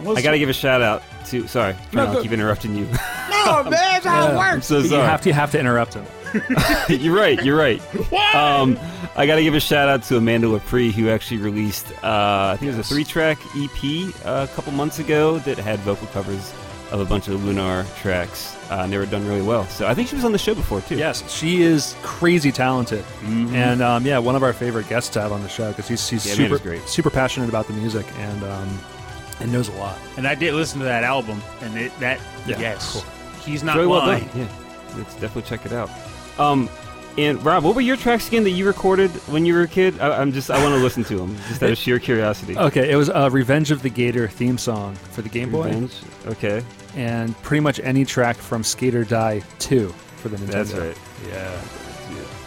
I gotta give a shout out to. Sorry, No, I'll keep interrupting you. no, man, that's how it I'm works. so you have to you have to interrupt him. you're right. You're right. Why? Um, I got to give a shout out to Amanda Lepre, who actually released, uh, I think it was a three track EP uh, a couple months ago that had vocal covers of a bunch of Lunar tracks, uh, and they were done really well. So I think she was on the show before, too. Yes, she is crazy talented, and um, yeah, one of our favorite guests to have on the show because she's, she's Yeah, super great. super passionate about the music and um, and knows a lot. and I did listen to that album, and it, that Yeah, yes, cool. he's not Really well lying. done. Yeah, let's definitely check it out. Um, and Rob, what were your tracks again that you recorded when you were a kid? I, I'm just, I want to listen to them, just out of sheer curiosity. Okay, it was uh, "Revenge of the Gator" theme song for the Game Boy, Revenge? Okay, and pretty much any track from Skate or Die 2 for the Nintendo. that's right. Yeah.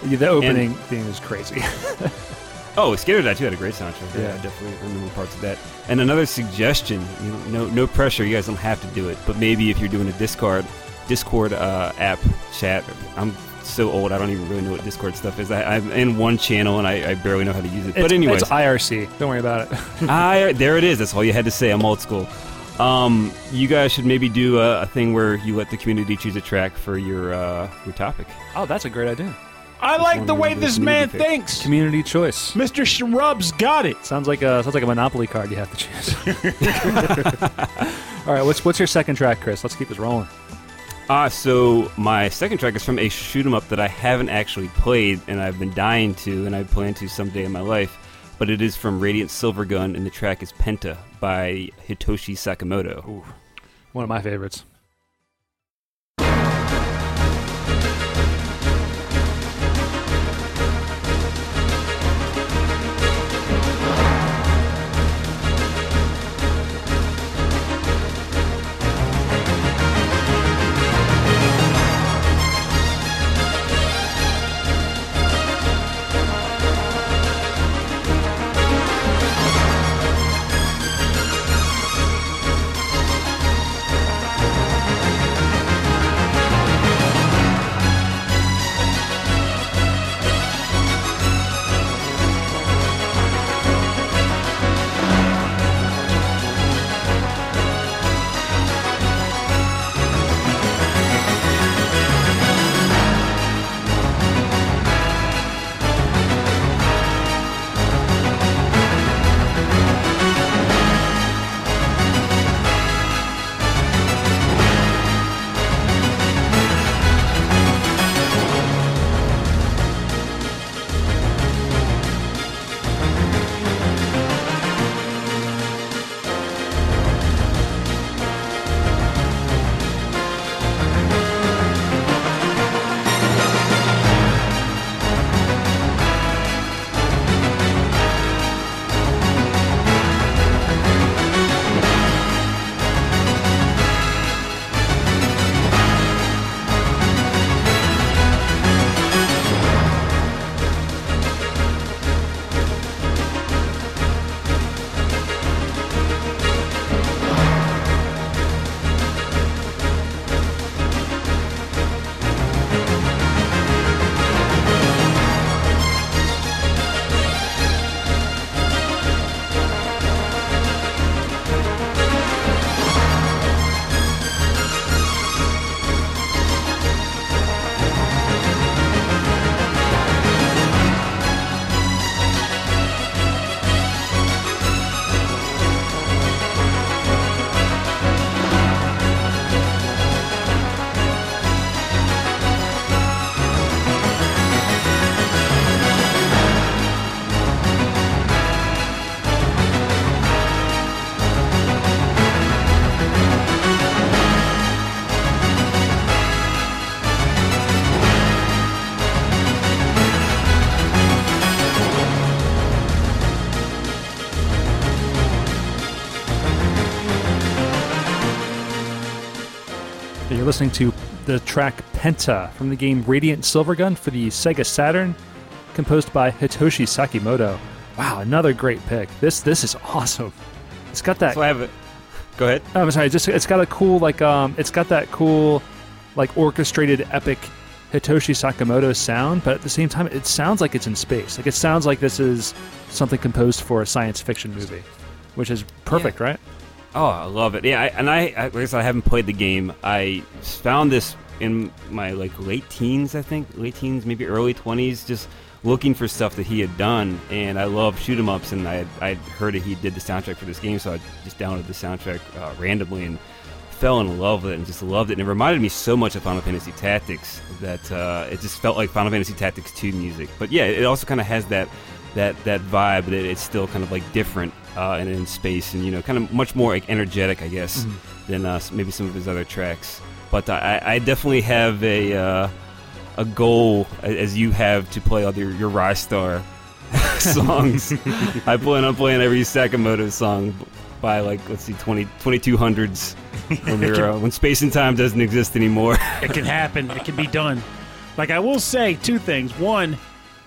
Yeah, the opening theme is crazy. Oh, Skate or Die 2 had a great soundtrack. Yeah, Yeah. I definitely remember parts of that. And another suggestion, you know, no no pressure, you guys don't have to do it, but maybe if you're doing a Discord Discord uh, app chat, I'm so old, I don't even really know what Discord stuff is. I, I'm in one channel and I, I barely know how to use it. It's- but anyways, it's IRC. Don't worry about it. I, there it is. That's all you had to say. I'm old school. Um, you guys should maybe do a, a thing where you let the community choose a track for your uh, your topic. oh, that's a great idea. I like the way this man community thinks. Community choice. Mr. Shrubs got it. Sounds like a sounds like a Monopoly card you have to choose. All right, what's what's your second track, Chris? Let's keep this rolling. Ah, so my second track is from a shoot 'em up that I haven't actually played, and I've been dying to, and I plan to someday in my life. But it is from Radiant Silvergun, and the track is Penta by Hitoshi Sakimoto. One of my favorites. Listening to the track Penta from the game Radiant Silvergun for the Sega Saturn, composed by Hitoshi Sakimoto. Wow, another great pick. This this is awesome. It's got that. So I have it. Go ahead. Oh, I'm sorry. Just it's got a cool like um, it's got that cool, like orchestrated epic Hitoshi Sakimoto sound, but at the same time, it sounds like it's in space. Like it sounds like this is something composed for a science fiction movie, which is perfect, right? Oh, I love it. Yeah, I, and I, I, like I said, I haven't played the game. I found this in my like late teens, I think, late teens, maybe early twenties, just looking for stuff that he had done. And I love shoot 'em ups, and I I heard that he did the soundtrack for this game, so I just downloaded the soundtrack uh, randomly and fell in love with it and just loved it. And it reminded me so much of Final Fantasy Tactics that uh, it just felt like Final Fantasy Tactics 2 music. But yeah, it also kind of has that that that vibe that it's still kind of like different uh, and in space and you know kind of much more like energetic, I guess, than uh, maybe some of his other tracks. But I, I definitely have a uh, a goal as you have to play other your Ristar songs. I plan on playing every Sakimoto song by like let's see 20 2200s when, we're, uh, when space and time doesn't exist anymore. It can happen. It can be done. Like I will say two things. One,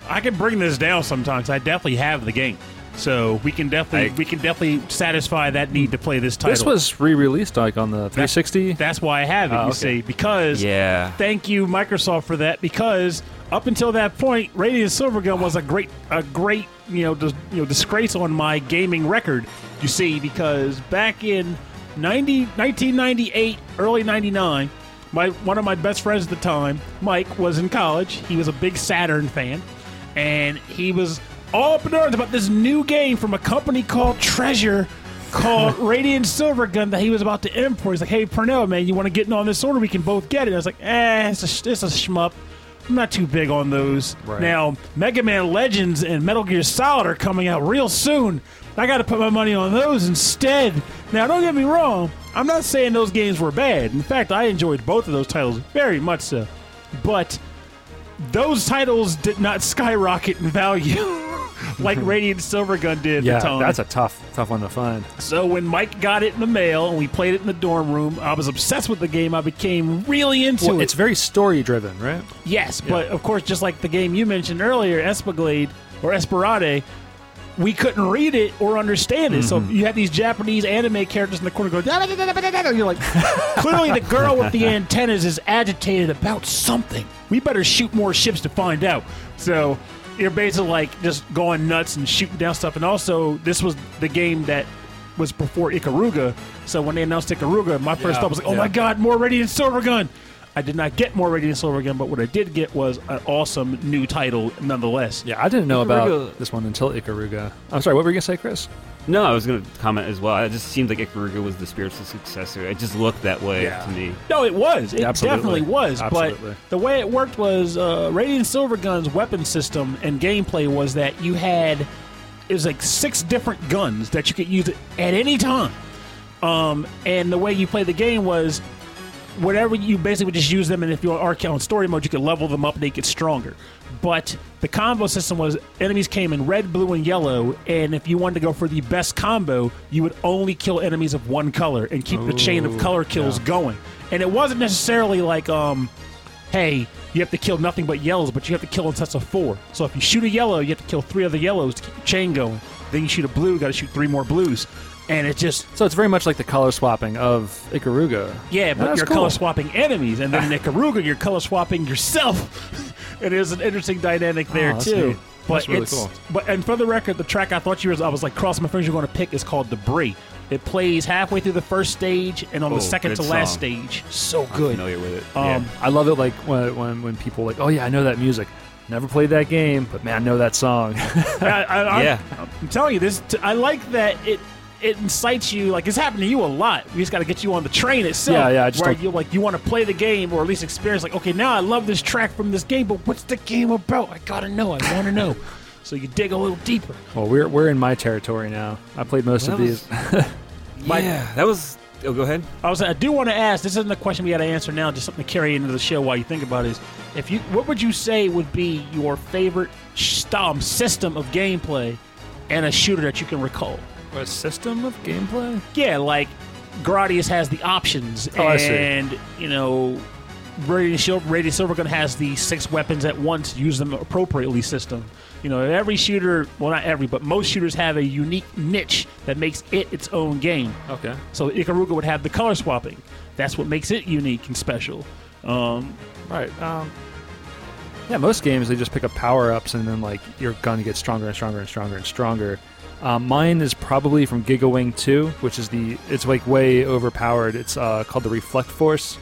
I can bring this down sometimes. I definitely have the game, so we can definitely I- we can definitely satisfy that need to play this title. This was re-released like on the 360. That's why I have it. Oh, you okay. see, because yeah. thank you Microsoft for that. Because up until that point, Radiant Silvergun was a great a great you know dis, you know disgrace on my gaming record. You see, because back in 90, 1998, early 99, my one of my best friends at the time, Mike, was in college. He was a big Saturn fan, and he was all up in arms about this new game from a company called Treasure called Radiant Silvergun that he was about to import. He's like, "Hey, Pernell, man, you want to get in on this order? We can both get it." I was like, "Eh, it's a, it's a shmup. I'm not too big on those." Right. Now, Mega Man Legends and Metal Gear Solid are coming out real soon. I got to put my money on those instead. Now, don't get me wrong. I'm not saying those games were bad. In fact, I enjoyed both of those titles very much so. But those titles did not skyrocket in value like Radiant Silvergun did yeah, that's a tough, tough one to find. So when Mike got it in the mail and we played it in the dorm room, I was obsessed with the game. I became really into Well, it. it's very story-driven, right? yes, but of course, just like the game you mentioned earlier, Espaglade or Esperade, we couldn't read it or understand it. So mm-hmm. you had these Japanese anime characters in the corner going, "Da, da, da, da, da, da, da," and you're like, clearly the girl with the antennas is agitated about something. We better shoot more ships to find out. So you're basically like just going nuts and shooting down stuff. And also, this was the game that was before Ikaruga. So when they announced Ikaruga, my first Yeah, thought was like, oh yeah. my god, more Radiant Silvergun. I did not get more Radiant Silver Silvergun, but what I did get was an awesome new title nonetheless. Yeah, I didn't know about this one until Ikaruga. I'm sorry, what were you gonna say, Chris? No, I was going to comment as well. It just seemed like Ikaruga was the spiritual successor. It just looked that way Yeah. to me. No, it was. It Absolutely. definitely was. Absolutely. But the way it worked was uh, Radiant Silvergun's weapon system and gameplay was that you had it was like six different guns that you could use at any time. Um, and the way you play the game was whatever you basically would just use them, and if you're on on story mode, you could level them up and they get stronger. But the combo system was enemies came in red, blue, and yellow, and if you wanted to go for the best combo, you would only kill enemies of one color and keep the chain of color kills yeah. going. And it wasn't necessarily like, um, hey, you have to kill nothing but yellows, but you have to kill in sets of four. So if you shoot a yellow, you have to kill three other yellows to keep the chain going. Then you shoot a blue, you got to shoot three more blues. And it just So it's very much like the color swapping of Ikaruga. yeah, but That's you're cool. color swapping enemies, and then in Ikaruga, you're color swapping yourself. it is an interesting dynamic there Oh, that's too. neat. But That's really it's cool. but and for the record, the track I thought you was I was like crossing my fingers you're going to pick is called Debris. It plays halfway through the first stage and on Oh, the second to last song. stage. So good. I'm good. familiar with it. Um, yeah. I love it like when, when when people like, oh yeah, I know that music. Never played that game, but man, I know that song. I, I, I'm- Yeah. I'm telling you this. T- I like that it it incites you. Like it's happened to you a lot. We just got to get you on the train itself. Yeah, yeah, I just where don't- you like you want to play the game or at least experience. Like okay, now I love this track from this game, but what's the game about? I gotta know. I want to know. So you dig a little deeper. well, we're we're in my territory now. I played most Well, of that these. Mike- yeah, that was. Oh, go ahead. I was. I do want to ask. This isn't a question we got to answer now. Just something to carry into the show while you think about it. Is if you, what would you say would be your favorite sh- um, system of gameplay and a shooter that you can recall? A system of gameplay. Yeah, like Gradius has the options, Oh, I see. and you know, Radiant Shield, Radiant Silvergun has the six weapons at once, use them appropriately system. You know, every shooter, well, not every, but most shooters have a unique niche that makes it its own game. Okay. So Ikaruga would have the color swapping. That's what makes it unique and special. Um, Right. Um, yeah, most games they just pick up power ups and then like your gun gets stronger and stronger and stronger and stronger. Um, mine is probably from Gigawing 2, which is the it's like way overpowered. It's uh, called the Reflect Force,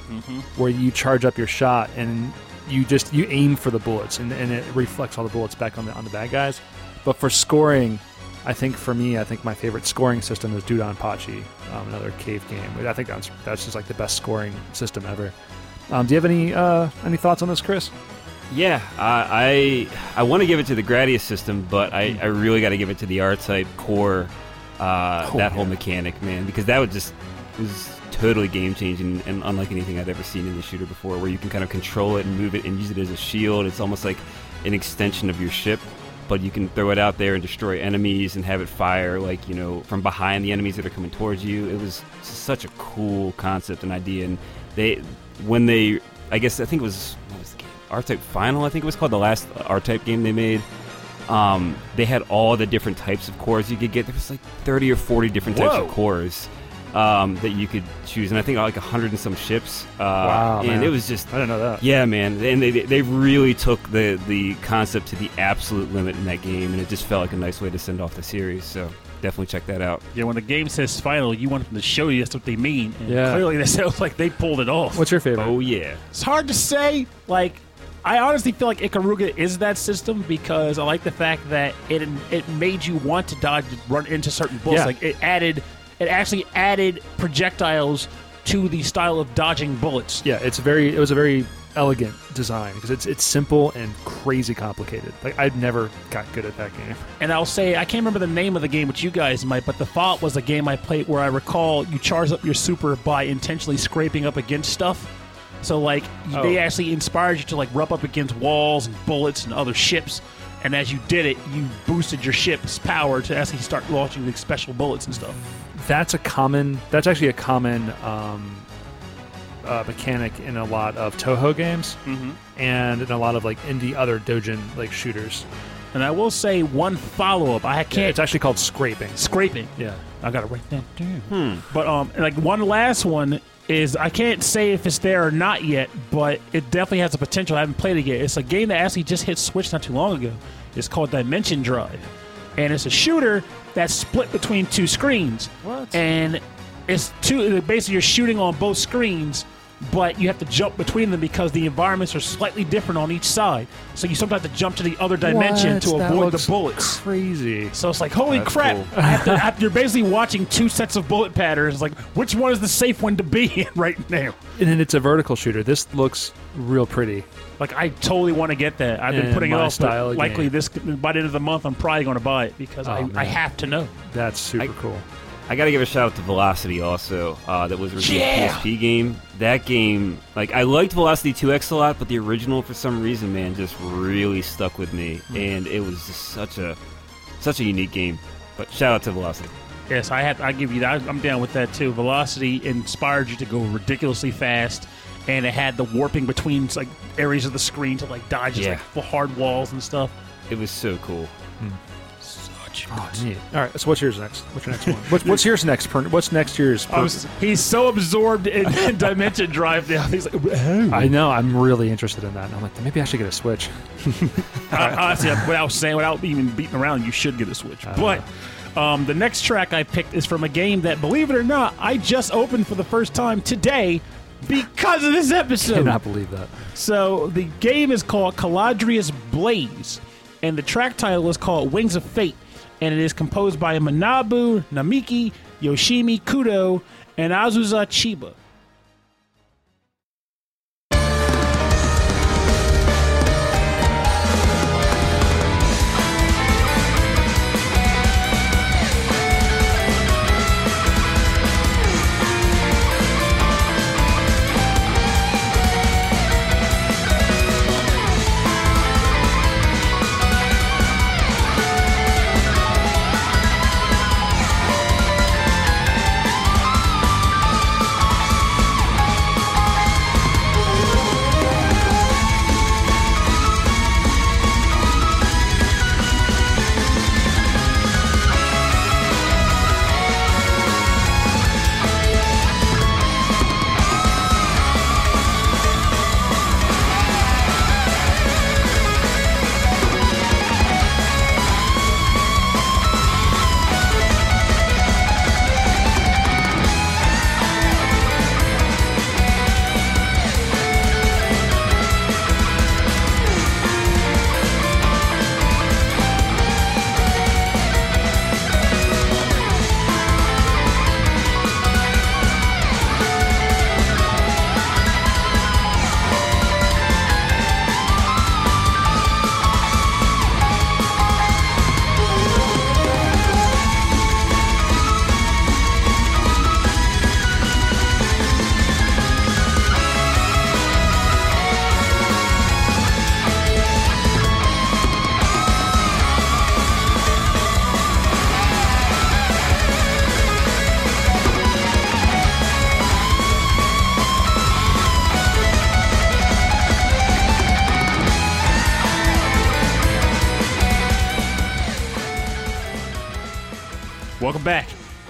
where you charge up your shot and you just you aim for the bullets and, and it reflects all the bullets back on the on the bad guys. But for scoring, I think for me, I think my favorite scoring system is DoDonPachi, um, another cave game. I think that's that's just like the best scoring system ever. Um, do you have any uh, any thoughts on this, Chris? Yeah, I I, I want to give it to the Gradius system, but I, I really got to give it to the R-Type core, uh, Oh, that whole yeah. mechanic, man, because that would just was totally game changing and unlike anything I'd ever seen in the shooter before, where you can kind of control it and move it and use it as a shield. It's almost like an extension of your ship, but you can throw it out there and destroy enemies and have it fire like you know from behind the enemies that are coming towards you. It was such a cool concept and idea, and they when they I guess I think it was R-Type Final I think it was called the last R-Type game they made. Um, they had all the different types of cores you could get. There was like thirty or forty different types of cores um, that you could choose, and I think like a hundred and some ships. Uh, Wow, and man. it was just I didn't know that. yeah, man, and they they really took the the concept to the absolute limit in that game, and it just felt like a nice way to send off the series. So definitely check that out. yeah, when the game says final, you want them to show you that's what they mean. And Yeah. clearly, that sounds like they pulled it off. What's your favorite? Oh yeah, It's hard to say. Like, I honestly feel like Ikaruga is that system because I like the fact that it it made you want to dodge, run into certain bullets. Yeah. Like it added, it actually added projectiles to the style of dodging bullets. Yeah, it's very. It was a very elegant design because it's it's simple and crazy complicated. Like I never got good at that game. And I'll say I can't remember the name of the game, which you guys might, but the Fault was a game I played where I recall you charge up your super by intentionally scraping up against stuff. So like Oh. they actually inspired you to like rub up against walls and bullets and other ships. And as you did it, you boosted your ship's power to actually start launching like special bullets and stuff. That's a common. That's actually a common um, uh, mechanic in a lot of Touhou games Mm-hmm. and in a lot of like indie other Dojin like shooters. And I will say one follow up. I can't it's actually called scraping. scraping. Yeah. I gotta write that down. Hmm. But um, like one last one is I can't say if it's there or not yet, but it definitely has the potential. I haven't played it yet. It's a game that actually just hit Switch not too long ago. It's called Dimension Drive, and it's a shooter that's split between two screens. What? And it's two. Basically, you're shooting on both screens. But you have to jump between them because the environments are slightly different on each side. So you sometimes have to jump to the other dimension What? to That avoid the bullets. Crazy. So it's like, holy That's crap! cool. I have to, I have- you're basically watching two sets of bullet patterns. It's like, which one is the safe one to be in right now? And then it's a vertical shooter. This looks real pretty. Like, I totally want to get that. I've been And putting it off. but style likely game. this by the end of the month, I'm probably going to buy it because Oh, I, I have to know. That's super I- cool. I got to give a shout out to Velocity also. Uh, that was originally Yeah! a PSP game. That game, like I liked Velocity 2X a lot, but the original for some reason, man, just really stuck with me, and it was just such a such a unique game. But shout out to Velocity. Yes, I have. I give you that. I'm down with that too. Velocity inspired you to go ridiculously fast, and it had the warping between like areas of the screen to like dodge Yeah. like the hard walls and stuff. It was so cool. Such Oh, neat. All right. So what's yours next? What's your next one? What's, what's yours next? Per, what's next year's? Per, was, he's so absorbed in, in Dimension Drive now. He's like, oh. I know. I'm really interested in that. And I'm like, maybe I should get a Switch. I- honestly, without saying, without even beating around, you should get a Switch. but um, the next track I picked is from a game that, believe it or not, I just opened for the first time today because of this episode. I cannot believe that. So the game is called Caladrius Blaze, and the track title is called Wings of Fate, and it is composed by Manabu Namiki, Yoshimi Kudo, and Azusa Chiba.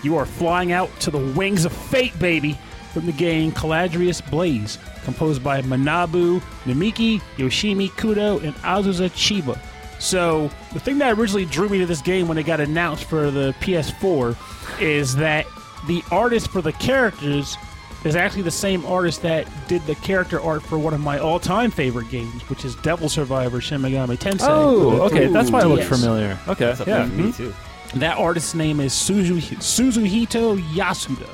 You are flying out to the wings of fate, baby, from the game Caladrius Blaze, composed by Manabu Namiki, Yoshimi Kudo, and Azusa Chiba. So, the thing that originally drew me to this game when it got announced for the PS4 is that the artist for the characters is actually the same artist that did the character art for one of my all-time favorite games, which is Devil Survivor Shin Megami Tensei. Oh, okay. That's why it looked Yes. familiar. Okay. That's up Yeah. me mm-hmm. too. That artist's name is Suzu, Suzuhito Yasuda.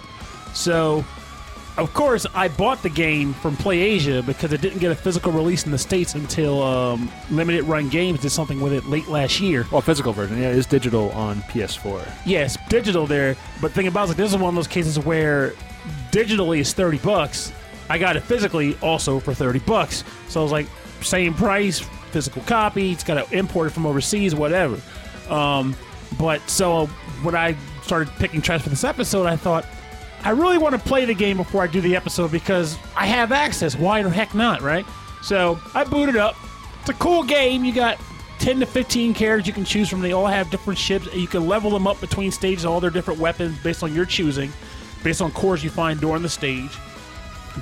So, of course, I bought the game from PlayAsia because it didn't get a physical release in the States until um, Limited Run Games did something with it late last year. Well, physical version. Yeah, it is digital on PS4. Yes, digital there. But the thing about it, is, like, this is one of those cases where digitally is 30 bucks. I got it physically also for 30 bucks. So I was like, same price, physical copy. It's got to import it from overseas, whatever. Um, but so uh, when I started picking tracks for this episode, I thought, I really want to play the game before I do the episode because I have access. Why the heck not, right? So I booted up. It's a cool game. You got 10 to 15 characters you can choose from. They all have different ships. You can level them up between stages, all their different weapons based on your choosing, based on cores you find during the stage.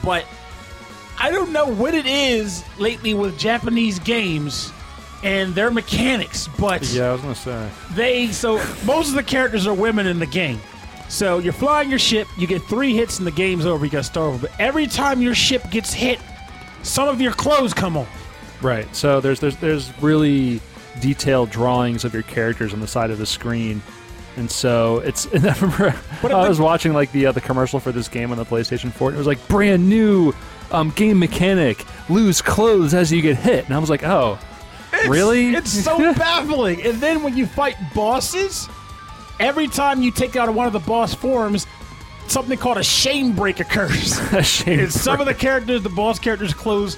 But I don't know what it is lately with Japanese games and their mechanics, but Yeah, I was gonna say. they so most of the characters are women in the game. So you're flying your ship, you get three hits and the game's over, you gotta start over. But every time your ship gets hit, some of your clothes come off. Right. So there's there's there's really detailed drawings of your characters on the side of the screen. And so it's. And I remember I was watching like the uh, the commercial for this game on the PlayStation 4. And it was like brand new um, game mechanic: lose clothes as you get hit. And I was like, oh, really? It's so baffling. And then when you fight bosses, every time you take out one of the boss forms, something called a shame break occurs. a shame. And some of the characters, the boss characters' clothes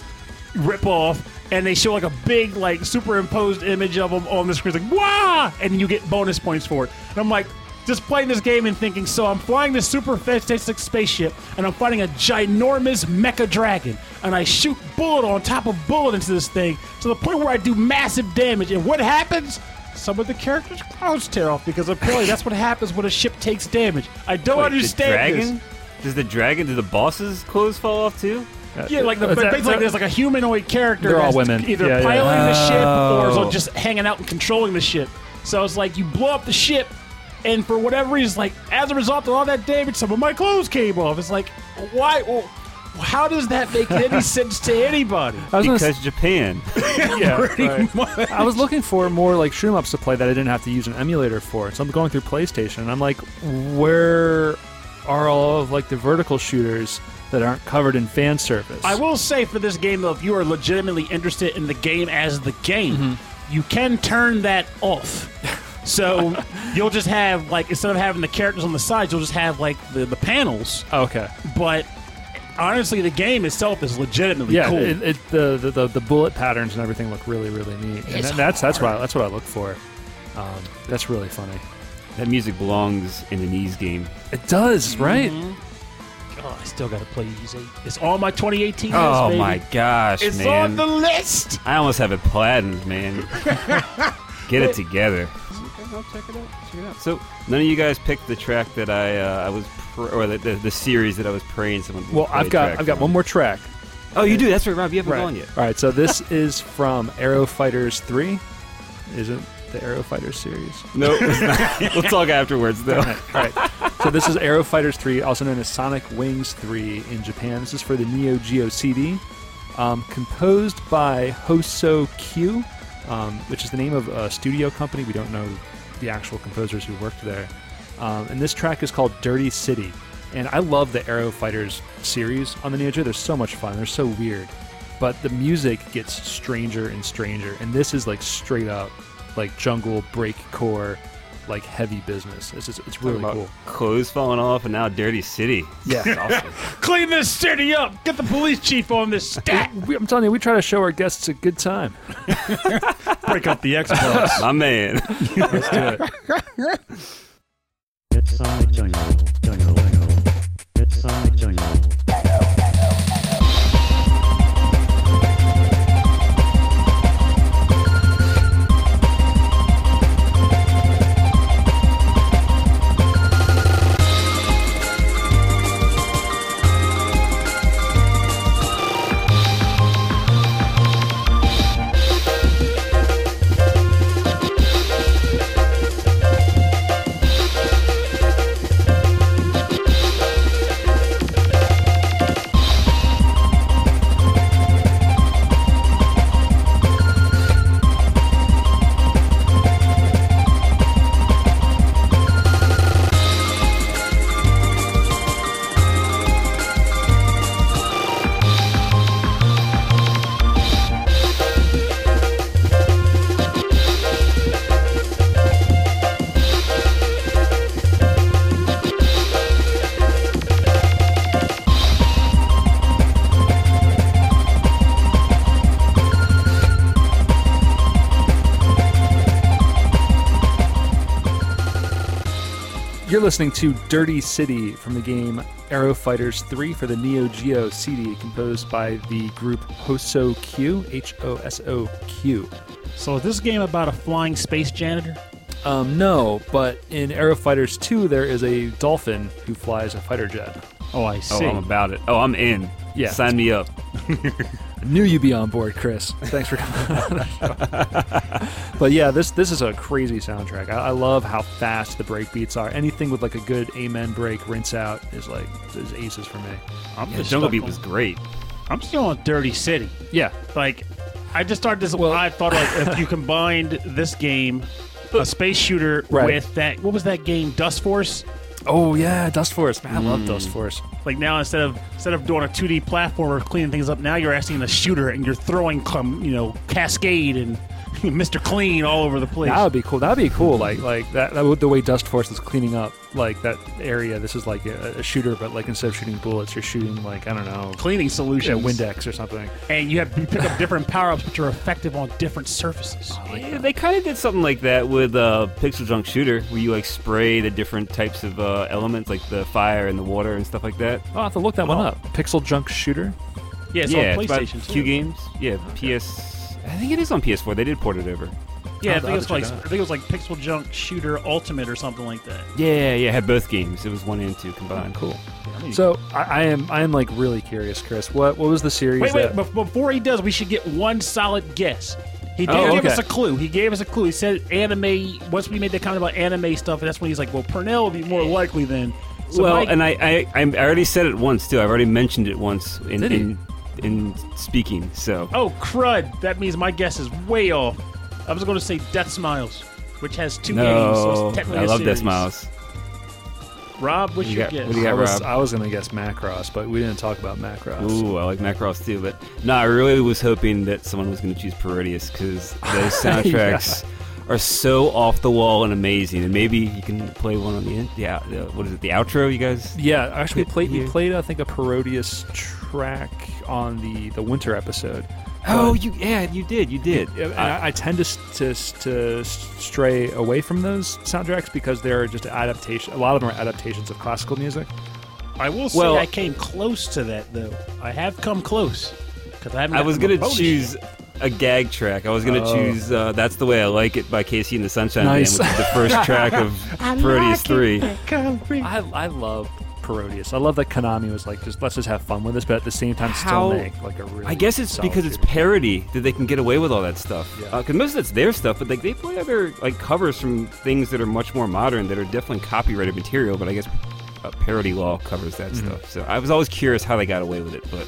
rip off, and they show like a big, like superimposed image of them on the screen. It's like wow, and you get bonus points for it. And I'm like, just playing this game and thinking, so I'm flying this super fantastic spaceship, and I'm fighting a ginormous mecha dragon, and I shoot bullet on top of bullet into this thing to the point where I do massive damage. And what happens? Some of the characters' clothes tear off because apparently that's what happens when a ship takes damage. I don't Wait, understand the this. dragon? Does the dragon? Do the bosses' clothes fall off too? Yeah, like the, Is that- basically, there's like a humanoid character. They're all women. Either Yeah, yeah. piloting the ship Oh. or just hanging out and controlling the ship. So it's like you blow up the ship, and for whatever reason, like as a result of all that damage, some of my clothes came off. It's like, why? Well, how does that make any sense to anybody? I was gonna s- Because Japan. yeah, right. much. I was looking for more like shoot 'em ups to play that I didn't have to use an emulator for. So I'm going through PlayStation and I'm like, where are all of like the vertical shooters that aren't covered in fan service? I will say for this game, though, if you are legitimately interested in the game as the game, Mm-hmm. you can turn that off. So you'll just have like instead of having the characters on the sides, you'll just have like the, the panels. Oh, okay. But honestly, the game itself is legitimately Yeah, cool. it, it, the, the the the bullet patterns and everything look really really neat. And It's that's that's what I, that's what I look for. Um, that's really funny. That music belongs in an Ys game. It does, right? oh, I still got to play Ys 8. It's on my 2018 list, Oh baby. my gosh, man. It's man! on the list. I almost have it planned, man. Get it together. I'll check it out. Check it out. So none of you guys picked the track that I uh, I was pr- or the, the the series that I was praying someone. Well, I've got I've got one more track. Oh, you do. That's right, Rob. You haven't gone yet. All right, so this is from Aero Fighters 3. Is it the Aero Fighters series? No, it's not. we'll talk afterwards, though. All right. So this is Aero Fighters 3, also known as Sonic Wings 3 in Japan. This is for the Neo Geo CD. Um, composed by Hoso Q, um, which is the name of a studio company. We don't know the actual composers who worked there. Um, and this track is called Dirty City. And I love the Aero Fighters series on the Geo. They're so much fun. They're so weird. But the music gets stranger and stranger. And this is like straight up like jungle breakcore like heavy business. It's just, it's really Talk cool. Clothes falling off, and now Dirty City. Yeah. Awesome. Clean this city up. Get the police chief on this stat. We- I'm telling you, we try to show our guests a good time. Break up the Xbox. My man. Let's do it. It's Sonic Jungle. Jungle. Jungle. It's Sonic Jungle. Listening to Dirty City from the game Aero Fighters 3 for the Neo Geo CD, composed by the group Hoso Q, H O S O Q. So is this game about a flying space janitor? Um, no, but in Aero Fighters 2, there is a dolphin who flies a fighter jet. Oh, I see. Oh. I'm about it. Oh, I'm in. Yeah. Sign me up. I knew you'd be on board, Chris. Thanks for coming on but yeah, this this is a crazy soundtrack. I, I love how fast the break beats are. Anything with like a good amen break, rinse out is like is aces for me. I'm Yeah, just Jungle stuck Beat was great. I'm still on Dirty City. Yeah, Like, I just started this. Well- I thought like if you combined this game, a space shooter, Right. with that. What was that game? Dustforce. Oh yeah, Dustforce. Man, I love Dustforce. Like now, instead of instead of doing a 2D platformer, cleaning things up, now you're asking a shooter and you're throwing, um, you know, Cascade and Mr. Clean all over the place. That would be cool. That'd be cool. Like like that, that would, the way Dustforce is cleaning up like that area. This is like a, a shooter, but like instead of shooting bullets, you're shooting like I don't know, Cleaning yeah, solutions. Windex or something. and you have you pick up different power ups which are effective on different surfaces. Yeah, they kind of did something like that with uh, PixelJunk Shooter, where you like spray the different types of uh, elements, like the fire and the water and stuff like that. Oh, I'll have to look that one Oh. up. PixelJunk Shooter. Yeah, it's yeah, on it's by PlayStation Q. Games. Yeah, PS. I think it is on PS4. They did port it over. Yeah, I think it was like it I think it was like PixelJunk Shooter Ultimate or something like that. Yeah, yeah, it had both games. It was one and two combined. Cool. Yeah, So I, I am I am like really curious, Chris. What what was the series? Wait, wait, that, bef- before he does, we should get one solid guess. He did Oh, give us a clue. He gave us a clue. He said anime. Once we made that comment about anime stuff, and that's when he's like, "Well, Purnell would be more likely than." So well, Mike- and I, I, I already said it once too. I've already mentioned it once in Did he? in, in speaking. So oh crud! That means my guess is way off. I was going to say Deathsmiles, which has two games. So no, it's technically I a love series. Deathsmiles. Rob, what's You your got- guess? what do you I got, was Rob? I was gonna guess Macross, but we didn't talk about Macross. Ooh, I like Macross too, but no, I really was hoping that someone was going to choose Parodius because those soundtracks are so off the wall and amazing. And maybe you can play one on the end. Yeah, the, what is it? The outro, you guys? Yeah, actually we played we played I think a Parodius track on the the winter episode. Oh, you yeah, you did, you did. I, I tend to, to to stray away from those soundtracks because they're just adaptation. A lot of them are adaptations of classical music. I will say Well- I came close to that though. I have come close because I. I was gonna choose yet. a gag track. I was gonna Oh. choose uh, "That's the Way I Like It" by KC and the Sunshine Nice. Band, which is the first track of Parodius Three. I, I love Parodius. I love that Konami was like, just let's just have fun with this, but at the same time How- still make like a really. I guess it's because it's parody that they can get away with all that stuff. Yeah. Because most of it's their stuff, but like they play other like covers from things that are much more modern that are definitely copyrighted material. But I guess uh, parody law covers that Mhm. stuff. So I was always curious how they got away with it. But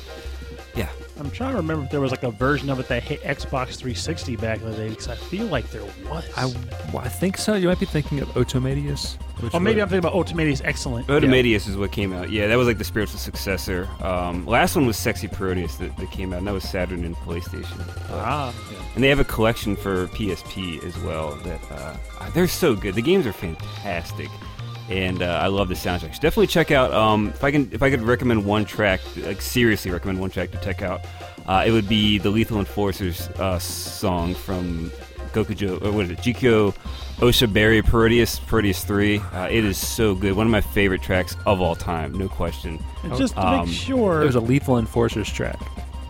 yeah, I'm trying to remember if there was like a version of it that hit Xbox 360 back in the day because I feel like there was. I, well, I think so. You might be thinking of Otomedius. which or maybe was- I'm thinking about Ultimate Excellent. Otomedius is what came out. Yeah, that was like the spiritual successor. Um, last one was Sexy Parodius that, that came out, and that was Saturn and PlayStation. But- Ah, And they have a collection for PSP as well. That uh, they're so good. The games are fantastic, and uh, I love the soundtracks. Definitely check out. Um, if I can, if I could recommend one track, like seriously recommend one track to check out, uh, it would be the Lethal Enforcers uh, song from Gokujo. Or what is it? Jikyo Oshaberi Parodius Parodius Three. Uh, it is so good. One of my favorite tracks of all time, no question. and just to Um, make sure. There was a Lethal Enforcers track.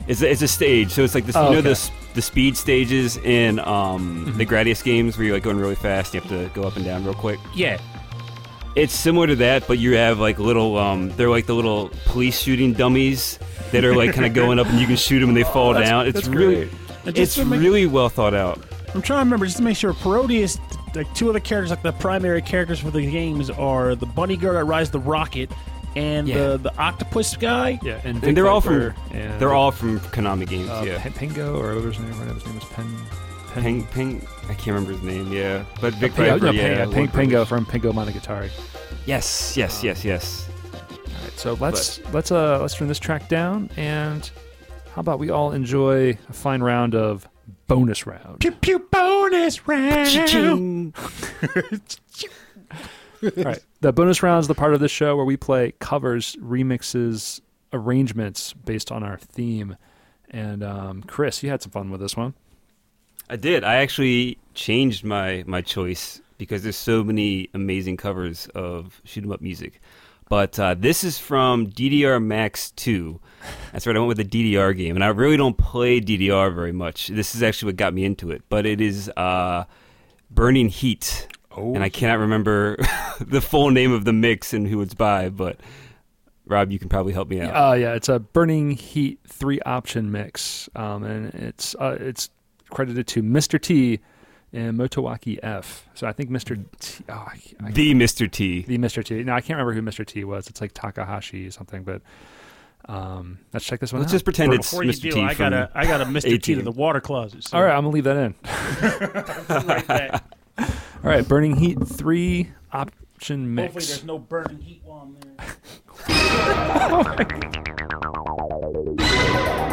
It's a, it's a stage, so it's like this. Oh, you know okay. the the speed stages in um, the Gradius games where you're like going really fast. You have to go up and down real quick. yeah, It's similar to that, but you have like little. Um, they're like the little police shooting dummies that are like kind of going up, and you can shoot them and they fall that's- down. It's that's really, great. And just it's to make- really well thought out. I'm trying to remember just to make sure Parodius, like two of the characters, like the primary characters for the games, are the bunny girl that rides the rocket and Yeah. the the octopus guy. Yeah, and, And they're all Viper from and, they're all from Konami games. uh, yeah, Pen- Pingo or whatever his name. Whatever his name was Pen. Peng, Peng, I can't remember his name. Yeah, but Vic Pingo, Viper, no, yeah, Ping- Lord Pingo from Pingo Monogatari. Yes, yes, yes, yes. All right, so let's let's uh let's turn this track down and how about we all enjoy a fine round of bonus round. Pew pew bonus round. All right. The bonus round is the part of the show where we play covers, remixes, arrangements based on our theme. And um, Chris, you had some fun with this one. I did. I actually changed my my choice because there's so many amazing covers of shoot 'em up music. But uh, this is from DDR Max 2. That's right, I went with the DDR game, and I really don't play DDR very much. This is actually what got me into it. But it is uh, Burning Heat, Oh, and I cannot remember the full name of the mix and who it's by. But Rob, you can probably help me out. Uh, yeah, it's a burning heat three option mix, um, and it's uh, it's credited to Mr. T and Motoaki F. So I think Mr. T, oh, I, I, the Mr. T. the Mr. T. No, I can't remember who Mr. T was. It's like Takahashi or something, but um, let's check this one Let's out. just pretend it's Before you Mr. do, T I from got a I got a Mr. T to the water closet. So All right, I'm gonna leave that in. like that. All right, burning heat three option mix. Hopefully, there's no burning heat while I'm there. Okay,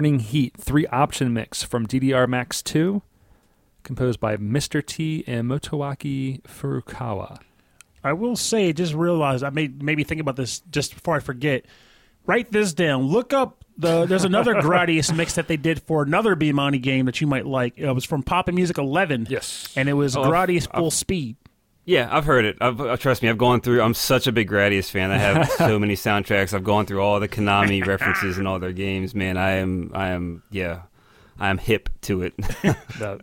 Burning Heat, three option mix from DDR Max 2, composed by Mr. T and Motoaki Furukawa. I will say, just realize I made maybe think about this just before I forget. Write this down. Look up the. There's another Gradius mix that they did for another Bemani game that you might like. It was from Pop'n Music 11. Yes. and it was Oh, I've- Gradius Full Speed. Yeah, I've heard it. I've, uh, trust me, I've gone through. I'm such a big Gradius fan. I have so many soundtracks. I've gone through all the Konami references in all their games. Man, I am, I am, yeah, I am hip to it. That,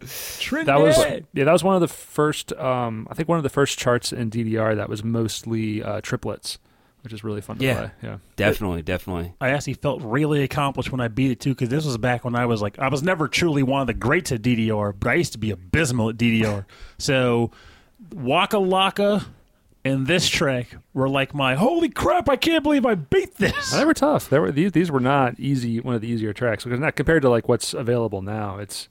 that was yeah, that was one of the first. Um, I think one of the first charts in DDR that was mostly uh, triplets, which is really fun to Yeah. play. Yeah, definitely, definitely. I actually felt really accomplished when I beat it too, because this was back when I was like, I was never truly one of the greats at DDR, but I used to be abysmal at DDR. so, Waka Laka and this track were like my holy crap! I can't believe I beat this. they were tough. They were these. These were not easy. One of the easier tracks because not compared to like what's available now. It's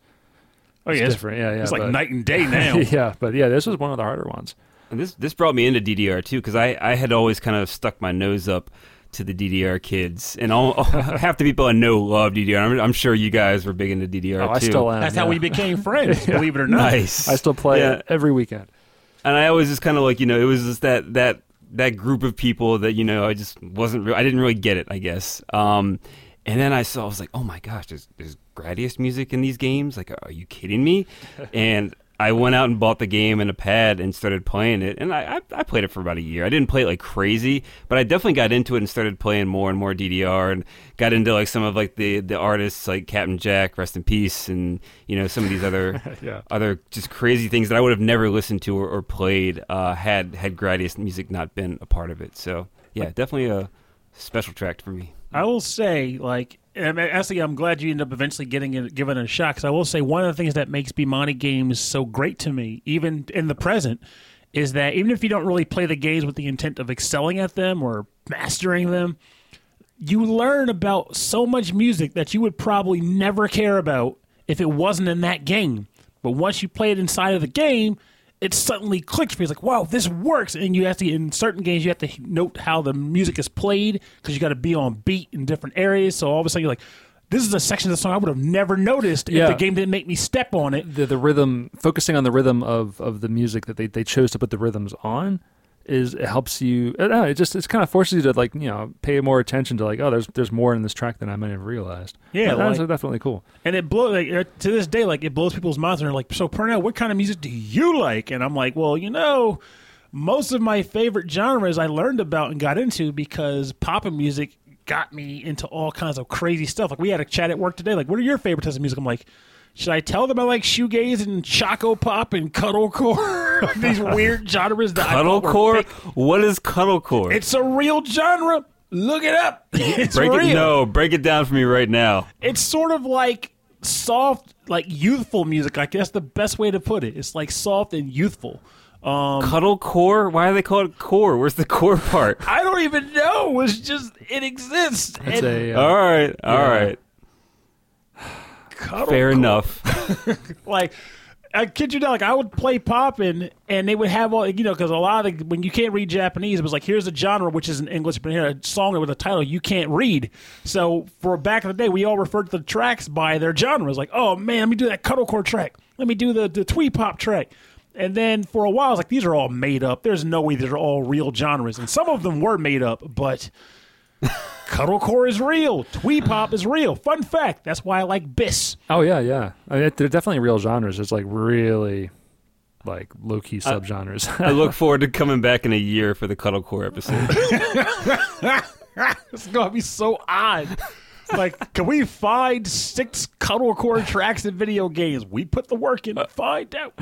oh it's yeah, it's, different. Yeah, yeah. it's like night and day now. yeah, but yeah, this was one of the harder ones. And this this brought me into DDR too because I I had always kind of stuck my nose up to the DDR kids, and all, half the people I know love DDR. I'm, I'm sure you guys were big into DDR Oh, too. I still am. That's yeah. how we became friends. Believe it or not. nice. I still play Yeah. it every weekend. And I always just kind of like you know it was just that that that group of people that you know I just wasn't re- I didn't really get it I guess. Um and then I saw I was like oh my gosh there's there's Gradius music in these games? Like are you kidding me? And I went out and bought the game and a pad and started playing it and I, I I played it for about a year I didn't play it like crazy but I definitely got into it and started playing more and more DDR and got into like some of like the the artists like Captain Jack rest in peace and you know some of these other Yeah. other just crazy things that I would have never listened to or, or played uh, had had Gradius music not been a part of it. So yeah, definitely a special track for me. I will say, like, and actually, I'm glad you end up eventually getting it, giving it a shot. Because I will say, one of the things that makes Bemani games so great to me, even in the present, is that even if you don't really play the games with the intent of excelling at them or mastering them, you learn about so much music that you would probably never care about if it wasn't in that game. But once you play it inside of the game, it suddenly clicks for you. It's like, wow, this works. And you have to, in certain games, you have to note how the music is played because you got to be on beat in different areas. So all of a sudden, you're like, this is a section of the song I would have never noticed Yeah. if the game didn't make me step on it. the the rhythm focusing on the rhythm of of the music that they, they chose to put the rhythms on is it helps you know, it just it kind of forces you to like you know pay more attention to like oh there's there's more in this track than I might have realized Yeah, That- that's like- definitely cool And it blows like uh, to this day, like it blows people's minds. And they're like, "So, Pernell, what kind of music do you like?" And I'm like, "Well, you know, most of my favorite genres I learned about and got into because pop'n music got me into all kinds of crazy stuff. Like we had a chat at work today. Like, what are your favorite types of music? I'm like. Should I tell them I like shoegaze and choco pop and cuddlecore? These weird genres that I Cuddlecore? What is cuddlecore? It's a real genre. Look it up. It's break real it. No, break it down for me right now. it's sort of like soft, like youthful music. I guess the best way to put it. It's like soft and youthful. Um, Cuddlecore? Why do they call it core? Where's the core part? I don't even know. It's just it exists. it's And a uh, all right, all Yeah. right, cuddle fair enough. Like I kid you not, like I would play poppin' and they would have all you know because a lot of the, when you can't read Japanese, it was like here's a genre which is in English, but here a song with a title you can't read. So for back in the day, we all referred to the tracks by their genres. Like, oh man, let me do that cuddlecore track. Let me do the the twee pop track. And then for a while, I was like, these are all made up. There's no way these are all real genres, and some of them were made up, but. Cuddlecore is real. Twee pop is real. Fun fact. That's why I like Biss. oh yeah yeah I mean, they're definitely real genres it's like really like low key subgenres I look forward to coming back in a year for the cuddlecore episode. It's gonna be so odd. Like, can we find six cuddlecore tracks in video games? We put the work in. Uh, find out.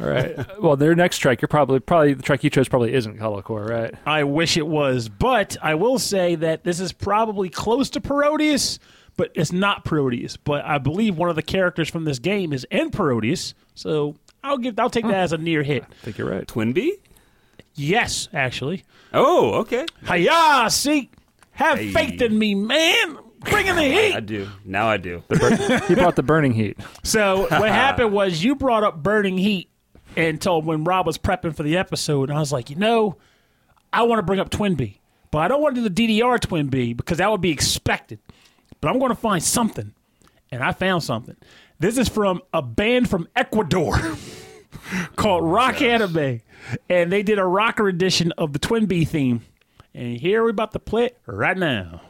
All right well their next track you're probably probably the track you chose probably isn't cuddlecore right I wish it was, but I will say that this is probably close to Parodius, but it's not Parodius. But I believe one of the characters from this game is in Parodius, so I'll give. I'll take that oh. as a near hit. I think you're right Twinbee? Yes, actually. Oh, okay. Hiya! See, have Hey. faith in me, man. Bring in the heat. I do. Now I do. he brought the burning heat So what happened was you brought up Burning Heat and told when Rob was prepping for the episode, and I was like, you know, I want to bring up TwinBee, but I don't want to do the DDR TwinBee because that would be expected. But I'm going to find something, and I found something. This is from a band from Ecuador called Rock Anime, and they did a rocker edition of the TwinBee theme. And here we're about to play it right now.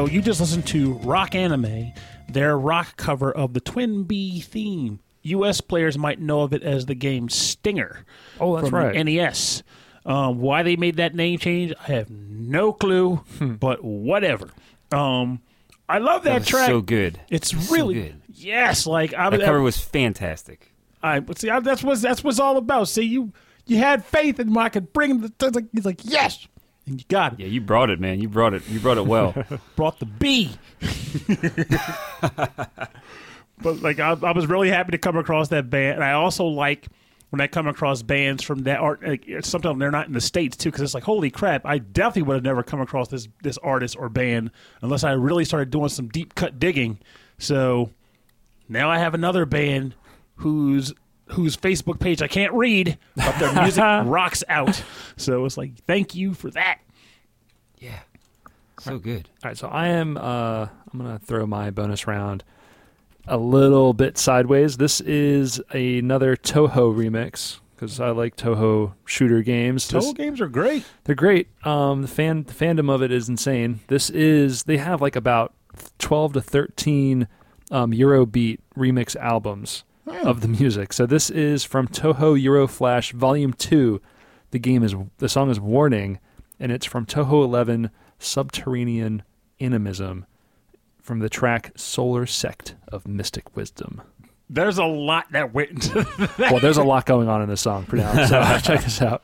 So you just listened to Rock Anime, their rock cover of the TwinBee theme. U.S. players might know of it as the game Stinger. Oh, that's from right. The NES. Um, why they made that name change, I have no clue, Hmm. but whatever. Um, I love that, That was track. so good. It's So really good. yes. Like I That was, cover was fantastic. I but see I, that's what that's what's all about. See you you had faith in I could bring the it's like he's like yes, and you got it. Yeah, you brought it, man. You brought it. You brought it well. Brought the B. but like I, I was really happy to come across that band, and I also like when I come across bands from that art. Like, sometimes they're not in the states too, because it's like holy crap! I definitely would have never come across this this artist or band unless I really started doing some deep cut digging. So now I have another band whose whose Facebook page I can't read, but their music rocks out. So it's like thank you for that. yeah, so good. All right, so I am. Uh, I'm gonna throw my bonus round a little bit sideways. This is another Touhou remix because I like Touhou shooter games. This- Touhou games are great. they're great. Um, the fan the fandom of it is insane. This is they have like about twelve to thirteen um, Eurobeat remix albums of the music. So this is from Touhou Euroflash Volume Two. The game is the song is Warning, and it's from Touhou Eleven Subterranean Animism from the track Solar Sect of Mystic Wisdom. There's a lot that went into that. Well, there's a lot going on in this song for now. So check this out.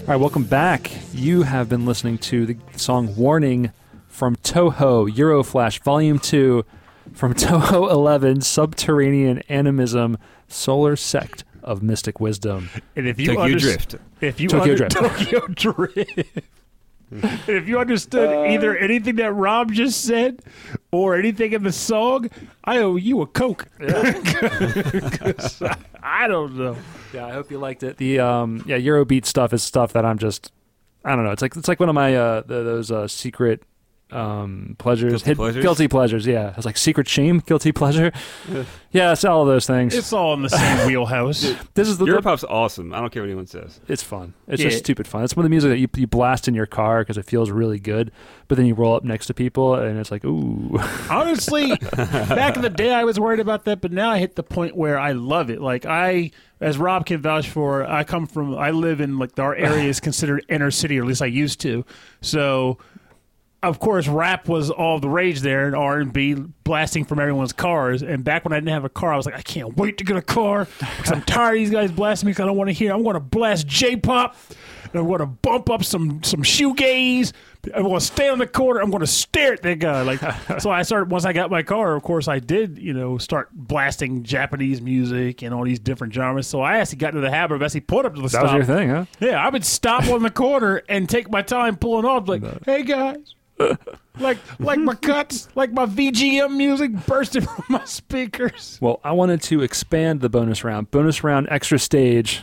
All right, welcome back. You have been listening to the song Warning from Touhou Euroflash Volume 2 from Touhou 11 Subterranean Animism Solar Sect of Mystic Wisdom. And if you Tokyo under- Drift. if you Tokyo under- Drift. Tokyo Drift. And if you understood either anything that Rob just said or anything in the song, I owe you a Coke. 'Cause I, I don't know. Yeah, I hope you liked it. The um, yeah, Eurobeat stuff is stuff that I'm just I don't know. It's like it's like one of my uh the, those uh secret um pleasures, Guilty hid- pleasures? guilty pleasures. Yeah, it's like secret shame, guilty pleasure. yeah, it's all of those things. It's all in the same wheelhouse. this is the, the Europop's awesome. I don't care what anyone says. it's fun. It's Yeah. just stupid fun. It's one of the music that you you blast in your car because it feels really good, but then you roll up next to people and it's like ooh. Honestly, back in the day, I was worried about that, but now I hit the point where I love it. Like I, as Rob can vouch for, I come from, I live in like our area is considered inner city, or at least I used to. So, of course, rap was all the rage there, and R and B blasting from everyone's cars. And back when I didn't have a car, I was like, I can't wait to get a car because I'm tired of these guys blasting me. Because I don't want to hear. I'm going to blast J-pop. And I'm going to bump up some some shoegaze. I'm going to stand on the corner. I'm going to stare at that guy. Like so, I started once I got my car. Of course, I did. You know, start blasting Japanese music and all these different genres. So I actually got into the habit of actually put up to the That stop. was your thing, huh? Yeah, I would stop on the corner and take my time pulling off. Like, hey guys, like like my cuts, like my VGM music bursting from my speakers. Well, I wanted to expand the bonus round. Bonus round extra stage.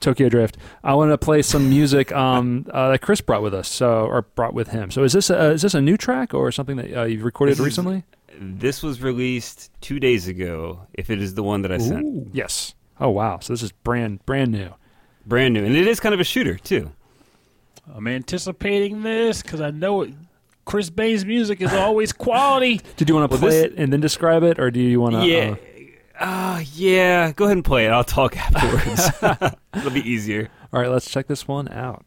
Tokyo Drift. I want to play some music um, uh, that Chris brought with us, so or brought with him. So is this a, is this a new track or something that uh, you've recorded This is- recently? This was released two days ago. If it is the one that I sent, Yes. Oh wow! So this is brand brand new. brand new, and it is kind of a shooter too. I'm anticipating this because I know it, Chris Baines music is always quality. Did you want to play this- it and then describe it, or do you want to? yeah, uh, yeah. Go ahead and play it. I'll talk afterwards. It'll be easier. all right, let's check this one out.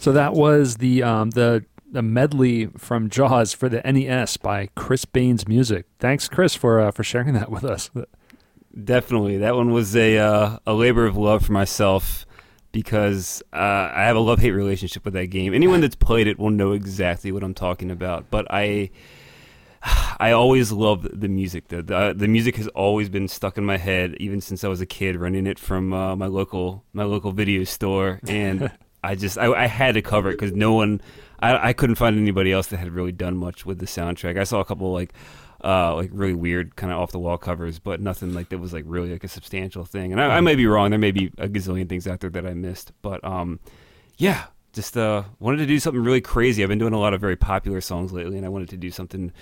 So that was the um, the the medley from Jaws for the NES by Chris Baines Music. Thanks, Chris, for uh, for sharing that with us. Definitely, that one was a uh, a labor of love for myself because uh, I have a love hate relationship with that game. Anyone that's played it will know exactly what I'm talking about. But I I always loved the music. The, the the music has always been stuck in my head, even since I was a kid, running it from uh, my local my local video store, and I just I, I had to cover it because no one I, I couldn't find anybody else that had really done much with the soundtrack. I saw a couple like uh, like really weird kind of off the wall covers, but nothing like that was like really like a substantial thing. And I, I may be wrong. There may be a gazillion things out there that I missed, but um, yeah, just uh, wanted to do something really crazy. I've been doing a lot of very popular songs lately, and I wanted to do something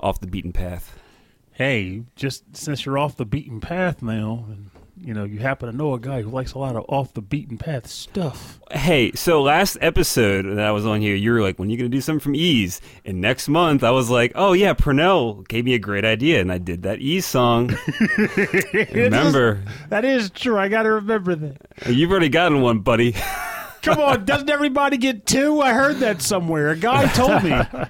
off the beaten path. Hey, just since you're off the beaten path now, and you know you happen to know a guy who likes a lot of off the beaten path stuff. Hey, so last episode that I was on here, you were like, "When you gonna do something from Ys?" And next month, I was like, "Oh yeah, Purnell gave me a great idea, and I did that Ys song." Remember, That is true. I got to remember that. you've already gotten one, buddy. Come on, doesn't everybody get two? I heard that somewhere. A guy told me.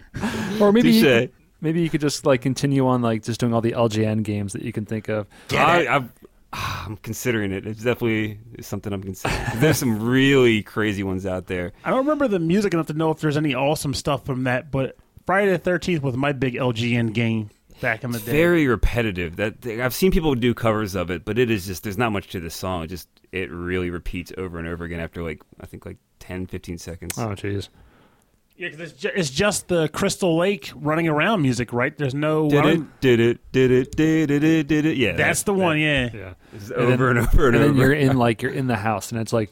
Or maybe you, maybe you could just like continue on like just doing all the LJN games that you can think of. I, I've, I'm considering it. It's definitely something I'm considering. There's some really crazy ones out there. I don't remember the music enough to know if there's any awesome stuff from that, but Friday the Thirteenth was my big LJN game back in the day. Very repetitive. That I've seen people do covers of it, but it is just there's not much to this song. It just it really repeats over and over again after like I think like 10, 15 seconds. Oh, jeez. Yeah, 'cause it's, ju- it's just the Crystal Lake running around music, right? There's no. Did it? Did it? Did it? Did it? Did it? Did it? Yeah, That's the one, yeah. Yeah. It's And then- over and over and, And then you're in like you're in the house, and it's like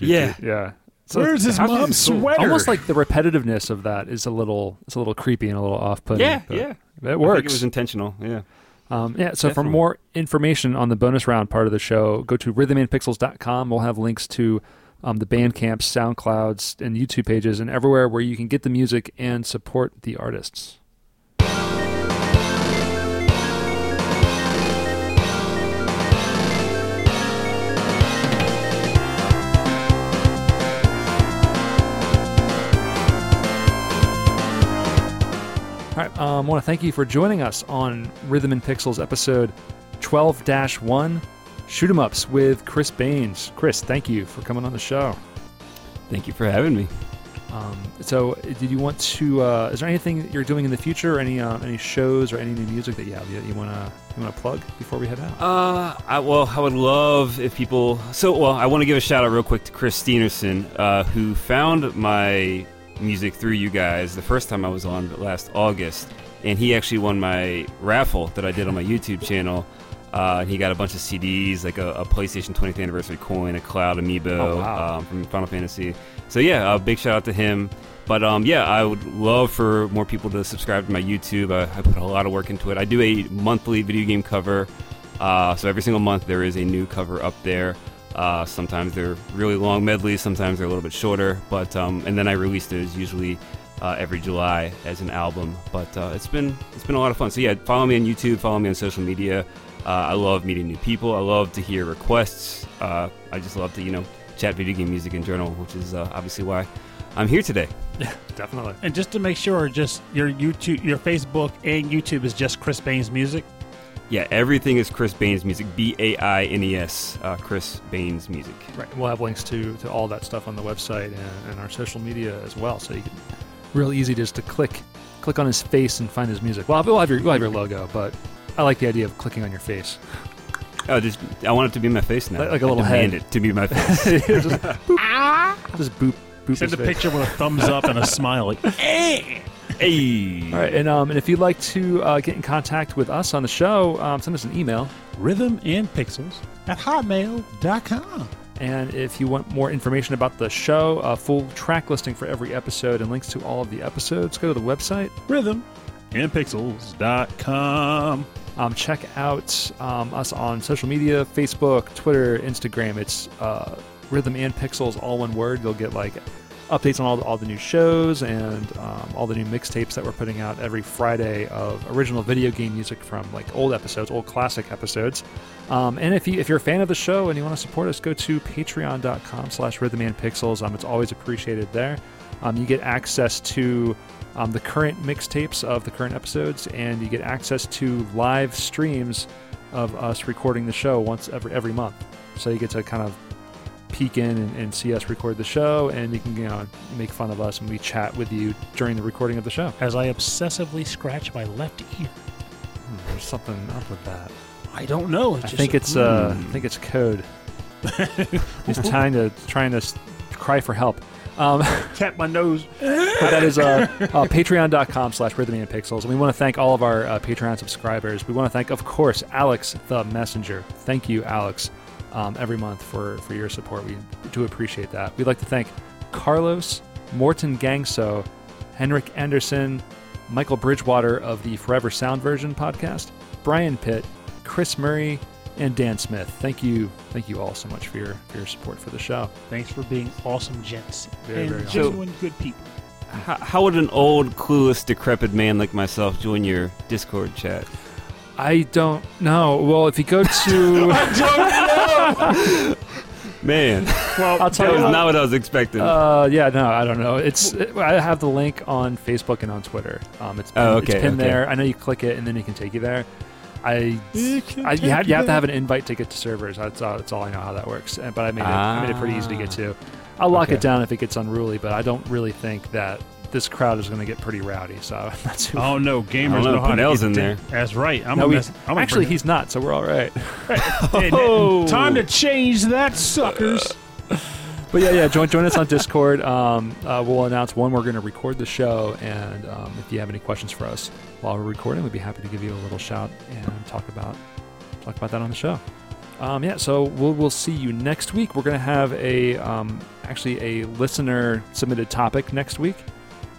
Yeah. yeah. So Where's his How mom's sweater? almost like the repetitiveness of that is a little it's a little creepy and a little off-putting. yeah, yeah. it works. it was intentional. Yeah. Um, yeah, so for more information on the bonus round part of the show, go to rhythmandpixels.com. We'll have links to um, the Bandcamps, SoundClouds, and YouTube pages, and everywhere where you can get the music and support the artists. All right, um, I want to thank you for joining us on Rhythm and Pixels episode 12 1 Shoot 'em Ups with Chris Baines. Chris, thank you for coming on the show. Thank you for having me. Um, so, did you want to? Uh, is there anything that you're doing in the future? Any uh, any shows or any new music that you have that you want to you want to plug before we head out? Uh, I, well, I would love if people. So, well, I want to give a shout out real quick to Chris Steenerson, uh, who found my music through you guys the first time I was on last August, and he actually won my raffle that I did on my YouTube channel. Uh, he got a bunch of CDs, like a, a PlayStation 20th anniversary coin, a Cloud Amiibo Oh, wow. um, from Final Fantasy. So yeah, a big shout out to him. But um, yeah, I would love for more people to subscribe to my YouTube. I, I put a lot of work into it. I do a monthly video game cover. Uh, so every single month there is a new cover up there. Uh, sometimes they're really long medleys, sometimes they're a little bit shorter. But um, and then I release those usually uh, every July as an album. But uh, it's been it's been a lot of fun. So yeah, follow me on YouTube, follow me on social media. Uh, I love meeting new people. I love to hear requests. Uh, I just love to you know chat video game music in general, which is uh, obviously why I'm here today. Yeah, Definitely. And just to make sure, just your YouTube, your Facebook and YouTube is just Chris Baines music. Yeah, everything is Chris Baines music. B A I N E S. Uh, Chris Baines music. Right. We'll have links to, to all that stuff on the website and, and our social media as well. So you can real easy just to click click on his face and find his music. Well, we'll have your we'll have your logo, but I like the idea of clicking on your face. Oh, just I want it to be my face now. Like- like a I little demand head. it to be my face. just, boop, just boop boop Send his a face. picture with a thumbs up and a smile. Like, eh. hey. All right, and um, and if you'd like to uh, get in contact with us on the show, um, send us an email. Rhythm and Pixels at hotmail.com. And if you want more information about the show, a full track listing for every episode and links to all of the episodes, go to the website. Rhythm and Pixels.com. Um, check out um, us on social media Facebook, Twitter, Instagram. It's uh, Rhythm and Pixels, all one word. You'll get like updates on all the, all the new shows and um, all the new mixtapes that we're putting out every Friday of original video game music from like old episodes, old classic episodes. Um, and if you if you're a fan of the show and you want to support us, go to Patreon.com/slash RhythmandPixels. Um, it's always appreciated there. Um, you get access to um, the current mixtapes of the current episodes, and you get access to live streams of us recording the show once every every month. So you get to kind of peek in and, and see us record the show, and you can you know make fun of us and we chat with you during the recording of the show. As I obsessively scratch my left ear. Hmm, there's something up with that. I don't know. It's I just think a- it's uh, I think it's code. He's trying to trying to cry for help. Um, tap my nose. but that is uh, uh, patreon.com slash rhythm and pixels. And we want to thank all of our uh, patreon subscribers. We want to thank of course alex the messenger. Thank you alex um, every month for, for your support. We do appreciate that. We'd like to thank carlos morton gangso henrik anderson michael bridgewater of the forever sound version podcast brian pitt chris murray and dan smith thank you thank you all so much for your, for your support for the show Thanks for being awesome gents Very, and very awesome. genuine good people. How, how would an old, clueless, decrepit man like myself join your Discord chat? I don't know. Well, if you go to, I don't know Man, well, I'll tell that you. was not what I was expecting. Uh, yeah, no, I don't know. It's I have the link on Facebook and on Twitter. Um, it's pinned, Oh, okay, it's pinned okay. there. I know you click it and then it can take you there. I, It can I you, have, you you have to have an invite to get to servers. That's all, that's all I know how that works. But I made it I made it pretty easy to get Ah. to. I'll lock Okay. it down if it gets unruly, but I don't really think that this crowd is going to get pretty rowdy. So I'm not. Oh no, gamers I don't know, know how to Pinnell's get in it there. That's right. I'm no, we, mess- I'm actually he's not, so we're all right. it- Oh. Time to change that, suckers. But yeah, yeah, join join us on Discord. Um, uh, we'll announce when we're going to record the show, and um, if you have any questions for us while we're recording, we'd be happy to give you a little shout and talk about talk about that on the show. Um, yeah, so we'll we'll see you next week. We're going to have a um, actually a listener submitted topic next week,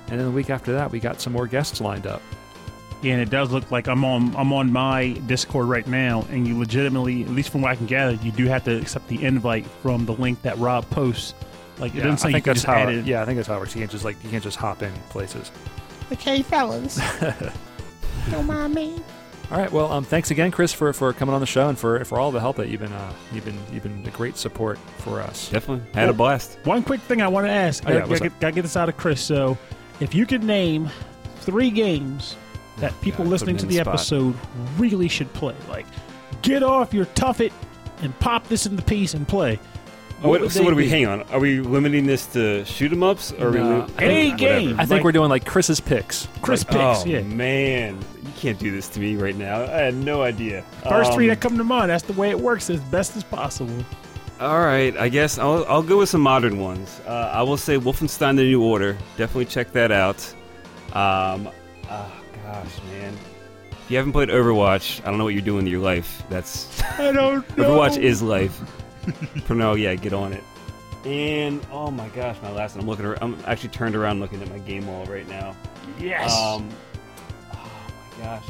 and then the week after that, we got some more guests lined up. Yeah, and it does look like I'm on I'm on my Discord right now, and you legitimately, at least from what I can gather, you do have to accept the invite from the link that Rob posts. Like it Yeah, doesn't say I you think can that's just how. add It, it. yeah, I think that's how it works. You can't just like you can't just hop in places. Okay, fellas. Don't mind me. All right. Well, um, thanks again, Chris, for, for coming on the show and for, for all the help that you've been uh, you've been you've been a great support for us. Definitely had a blast. One quick thing I want to ask. Oh, yeah, gotta, gotta get, gotta get this out of Chris. So, if you could name three games that people God, listening to the the episode really should play, like get off your tuffet and pop this in the piece and play. What, would so what are we? be? Hang on. Are we limiting this to shoot 'em ups? Or are No, we? I li- Any whatever. game. I think Like- we're doing like Chris's picks. Chris Like, picks, oh yeah. man, you can't do this to me right now. I had no idea. First three Um, that come to mind. That's the way it works as best as possible. All right, I guess I'll, I'll go with some modern ones. Uh, I will say Wolfenstein: The New Order. Definitely check that out. Um, oh gosh, man, if you haven't played Overwatch, I don't know what you're doing with your life. That's I don't know. Overwatch is life. Pernell, yeah, get on it. And oh my gosh, my last one. I'm looking. ar- I'm actually turned around looking at my game wall right now. yes. Um, oh my gosh.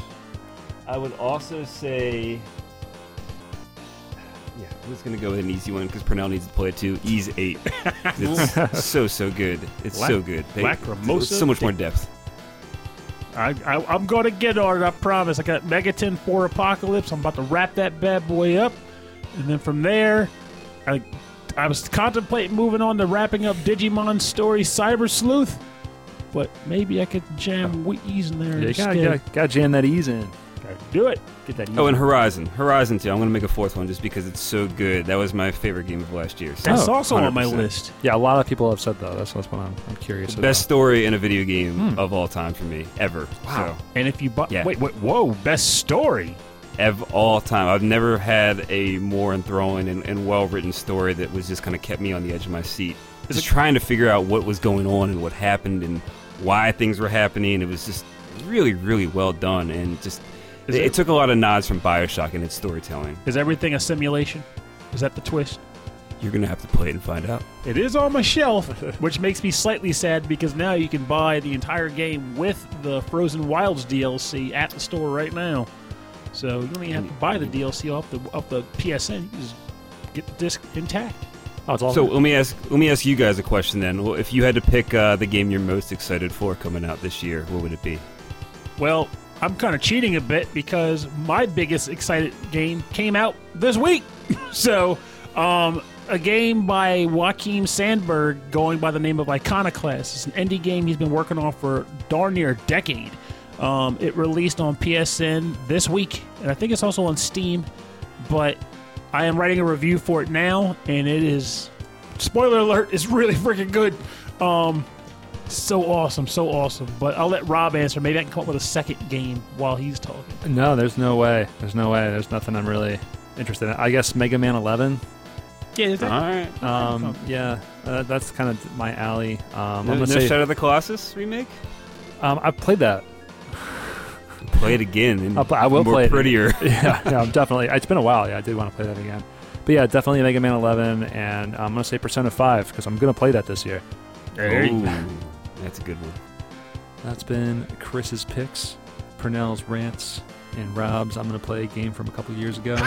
I would also say. Yeah, I'm just gonna go with an easy one because Pernell needs to play it too. Ys eight. It's so so good. It's Lac- so good. They, so much more depth. I, I, I'm going to get on it. I promise. I got Megaton 4 Apocalypse. I'm about to wrap that bad boy up, and then from there, I I was contemplating moving on to wrapping up Digimon Story Cyber Sleuth, but maybe I could jam Wheaties in there Yeah, gotta, gotta jam that Ys in. Gotta do it. Get that Ys. Oh, and. Horizon. Horizon too. I'm gonna make a fourth one just because it's so good. That was my favorite game of last year. So That's Oh, also on my list. yeah, a lot of people have said that. That's, that's what I'm, I'm curious about. Best story in a video game Hmm. of all time for me ever. Wow. So, And if you bu- Yeah. wait, wait, whoa, best story. of all time. I've never had a more enthralling and, and well written story that was just kind of kept me on the edge of my seat. Is Just it- trying to figure out what was going on and what happened and why things were happening. It was just really, really well done and just Is it, it- took a lot of nods from Bioshock in its storytelling. Is everything a simulation? Is that the twist? You're gonna have to play it and find out. It is on my shelf, which makes me slightly sad because now you can buy the entire game with the Frozen Wilds DLC at the store right now. So you don't even have to buy the DLC off the off the PSN. You just get the disc intact. Oh, it's all So let me ask let me ask you guys a question then. Well, if you had to pick uh, the game you're most excited for coming out this year, what would it be? Well, I'm kind of cheating a bit because my biggest excited game came out this week. so, um, a game by Joakim Sandberg going by the name of Iconoclast. It's an indie game he's been working on for darn near a decade. Um, it released on PSN this week, and I think it's also on Steam. But I am writing a review for it now, and it is spoiler alert, it's really freaking good. Um, so awesome, so awesome. But I'll let Rob answer. Maybe I can come up with a second game while he's talking. No, there's no way. There's no way. There's nothing I'm really interested in. I guess Mega Man 11. Yeah, is that- All right. Um, yeah, uh, that's kind of my alley. Um, No, I'm no gonna say Shadow of the Colossus remake. um, I played that. Play it again. And I'll pl- I will more play it. prettier. yeah, yeah, I'm definitely. It's been a while. Yeah, I did want to play that again. But yeah, definitely Mega Man 11, and I'm gonna say Persona 5 because I'm gonna play that this year. Ooh, that's a good one. That's been Chris's picks, Purnell's rants, and Rob's. I'm gonna play a game from a couple years ago.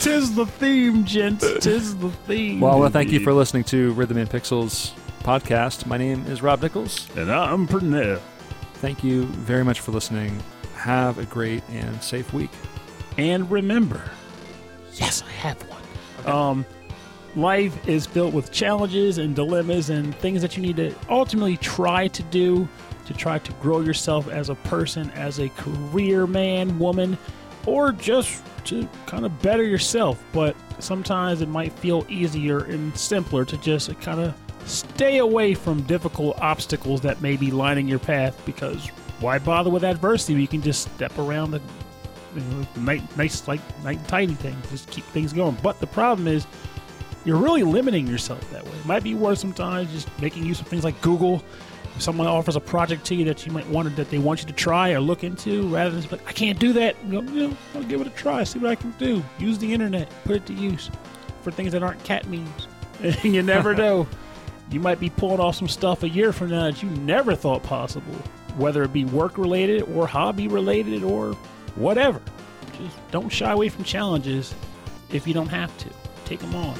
Tis the theme, gents. Tis the theme. well, well, thank you for listening to Rhythm and Pixels podcast. My name is Rob Nichols. And I'm Purnell. Thank you very much for listening. Have a great and safe week. And remember, yes, I have one. Um, life is filled with challenges and dilemmas and things that you need to ultimately try to do to try to grow yourself as a person, as a career man, woman, or just to kind of better yourself. But sometimes it might feel easier and simpler to just kind of stay away from difficult obstacles that may be lining your path because why bother with adversity? You can just step around the you know, nice, like nice tidy thing. Just keep things going. But the problem is, you're really limiting yourself that way. It might be worth sometimes just making use of things like Google. If someone offers a project to you that you might want that they want you to try or look into, rather than just like, I can't do that. You go, you know, I'll give it a try. See what I can do. Use the internet. Put it to use for things that aren't cat memes. And you never know. You might be pulling off some stuff a year from now that you never thought possible, whether it be work related or hobby related or whatever. Just don't shy away from challenges if you don't have to. Take them on.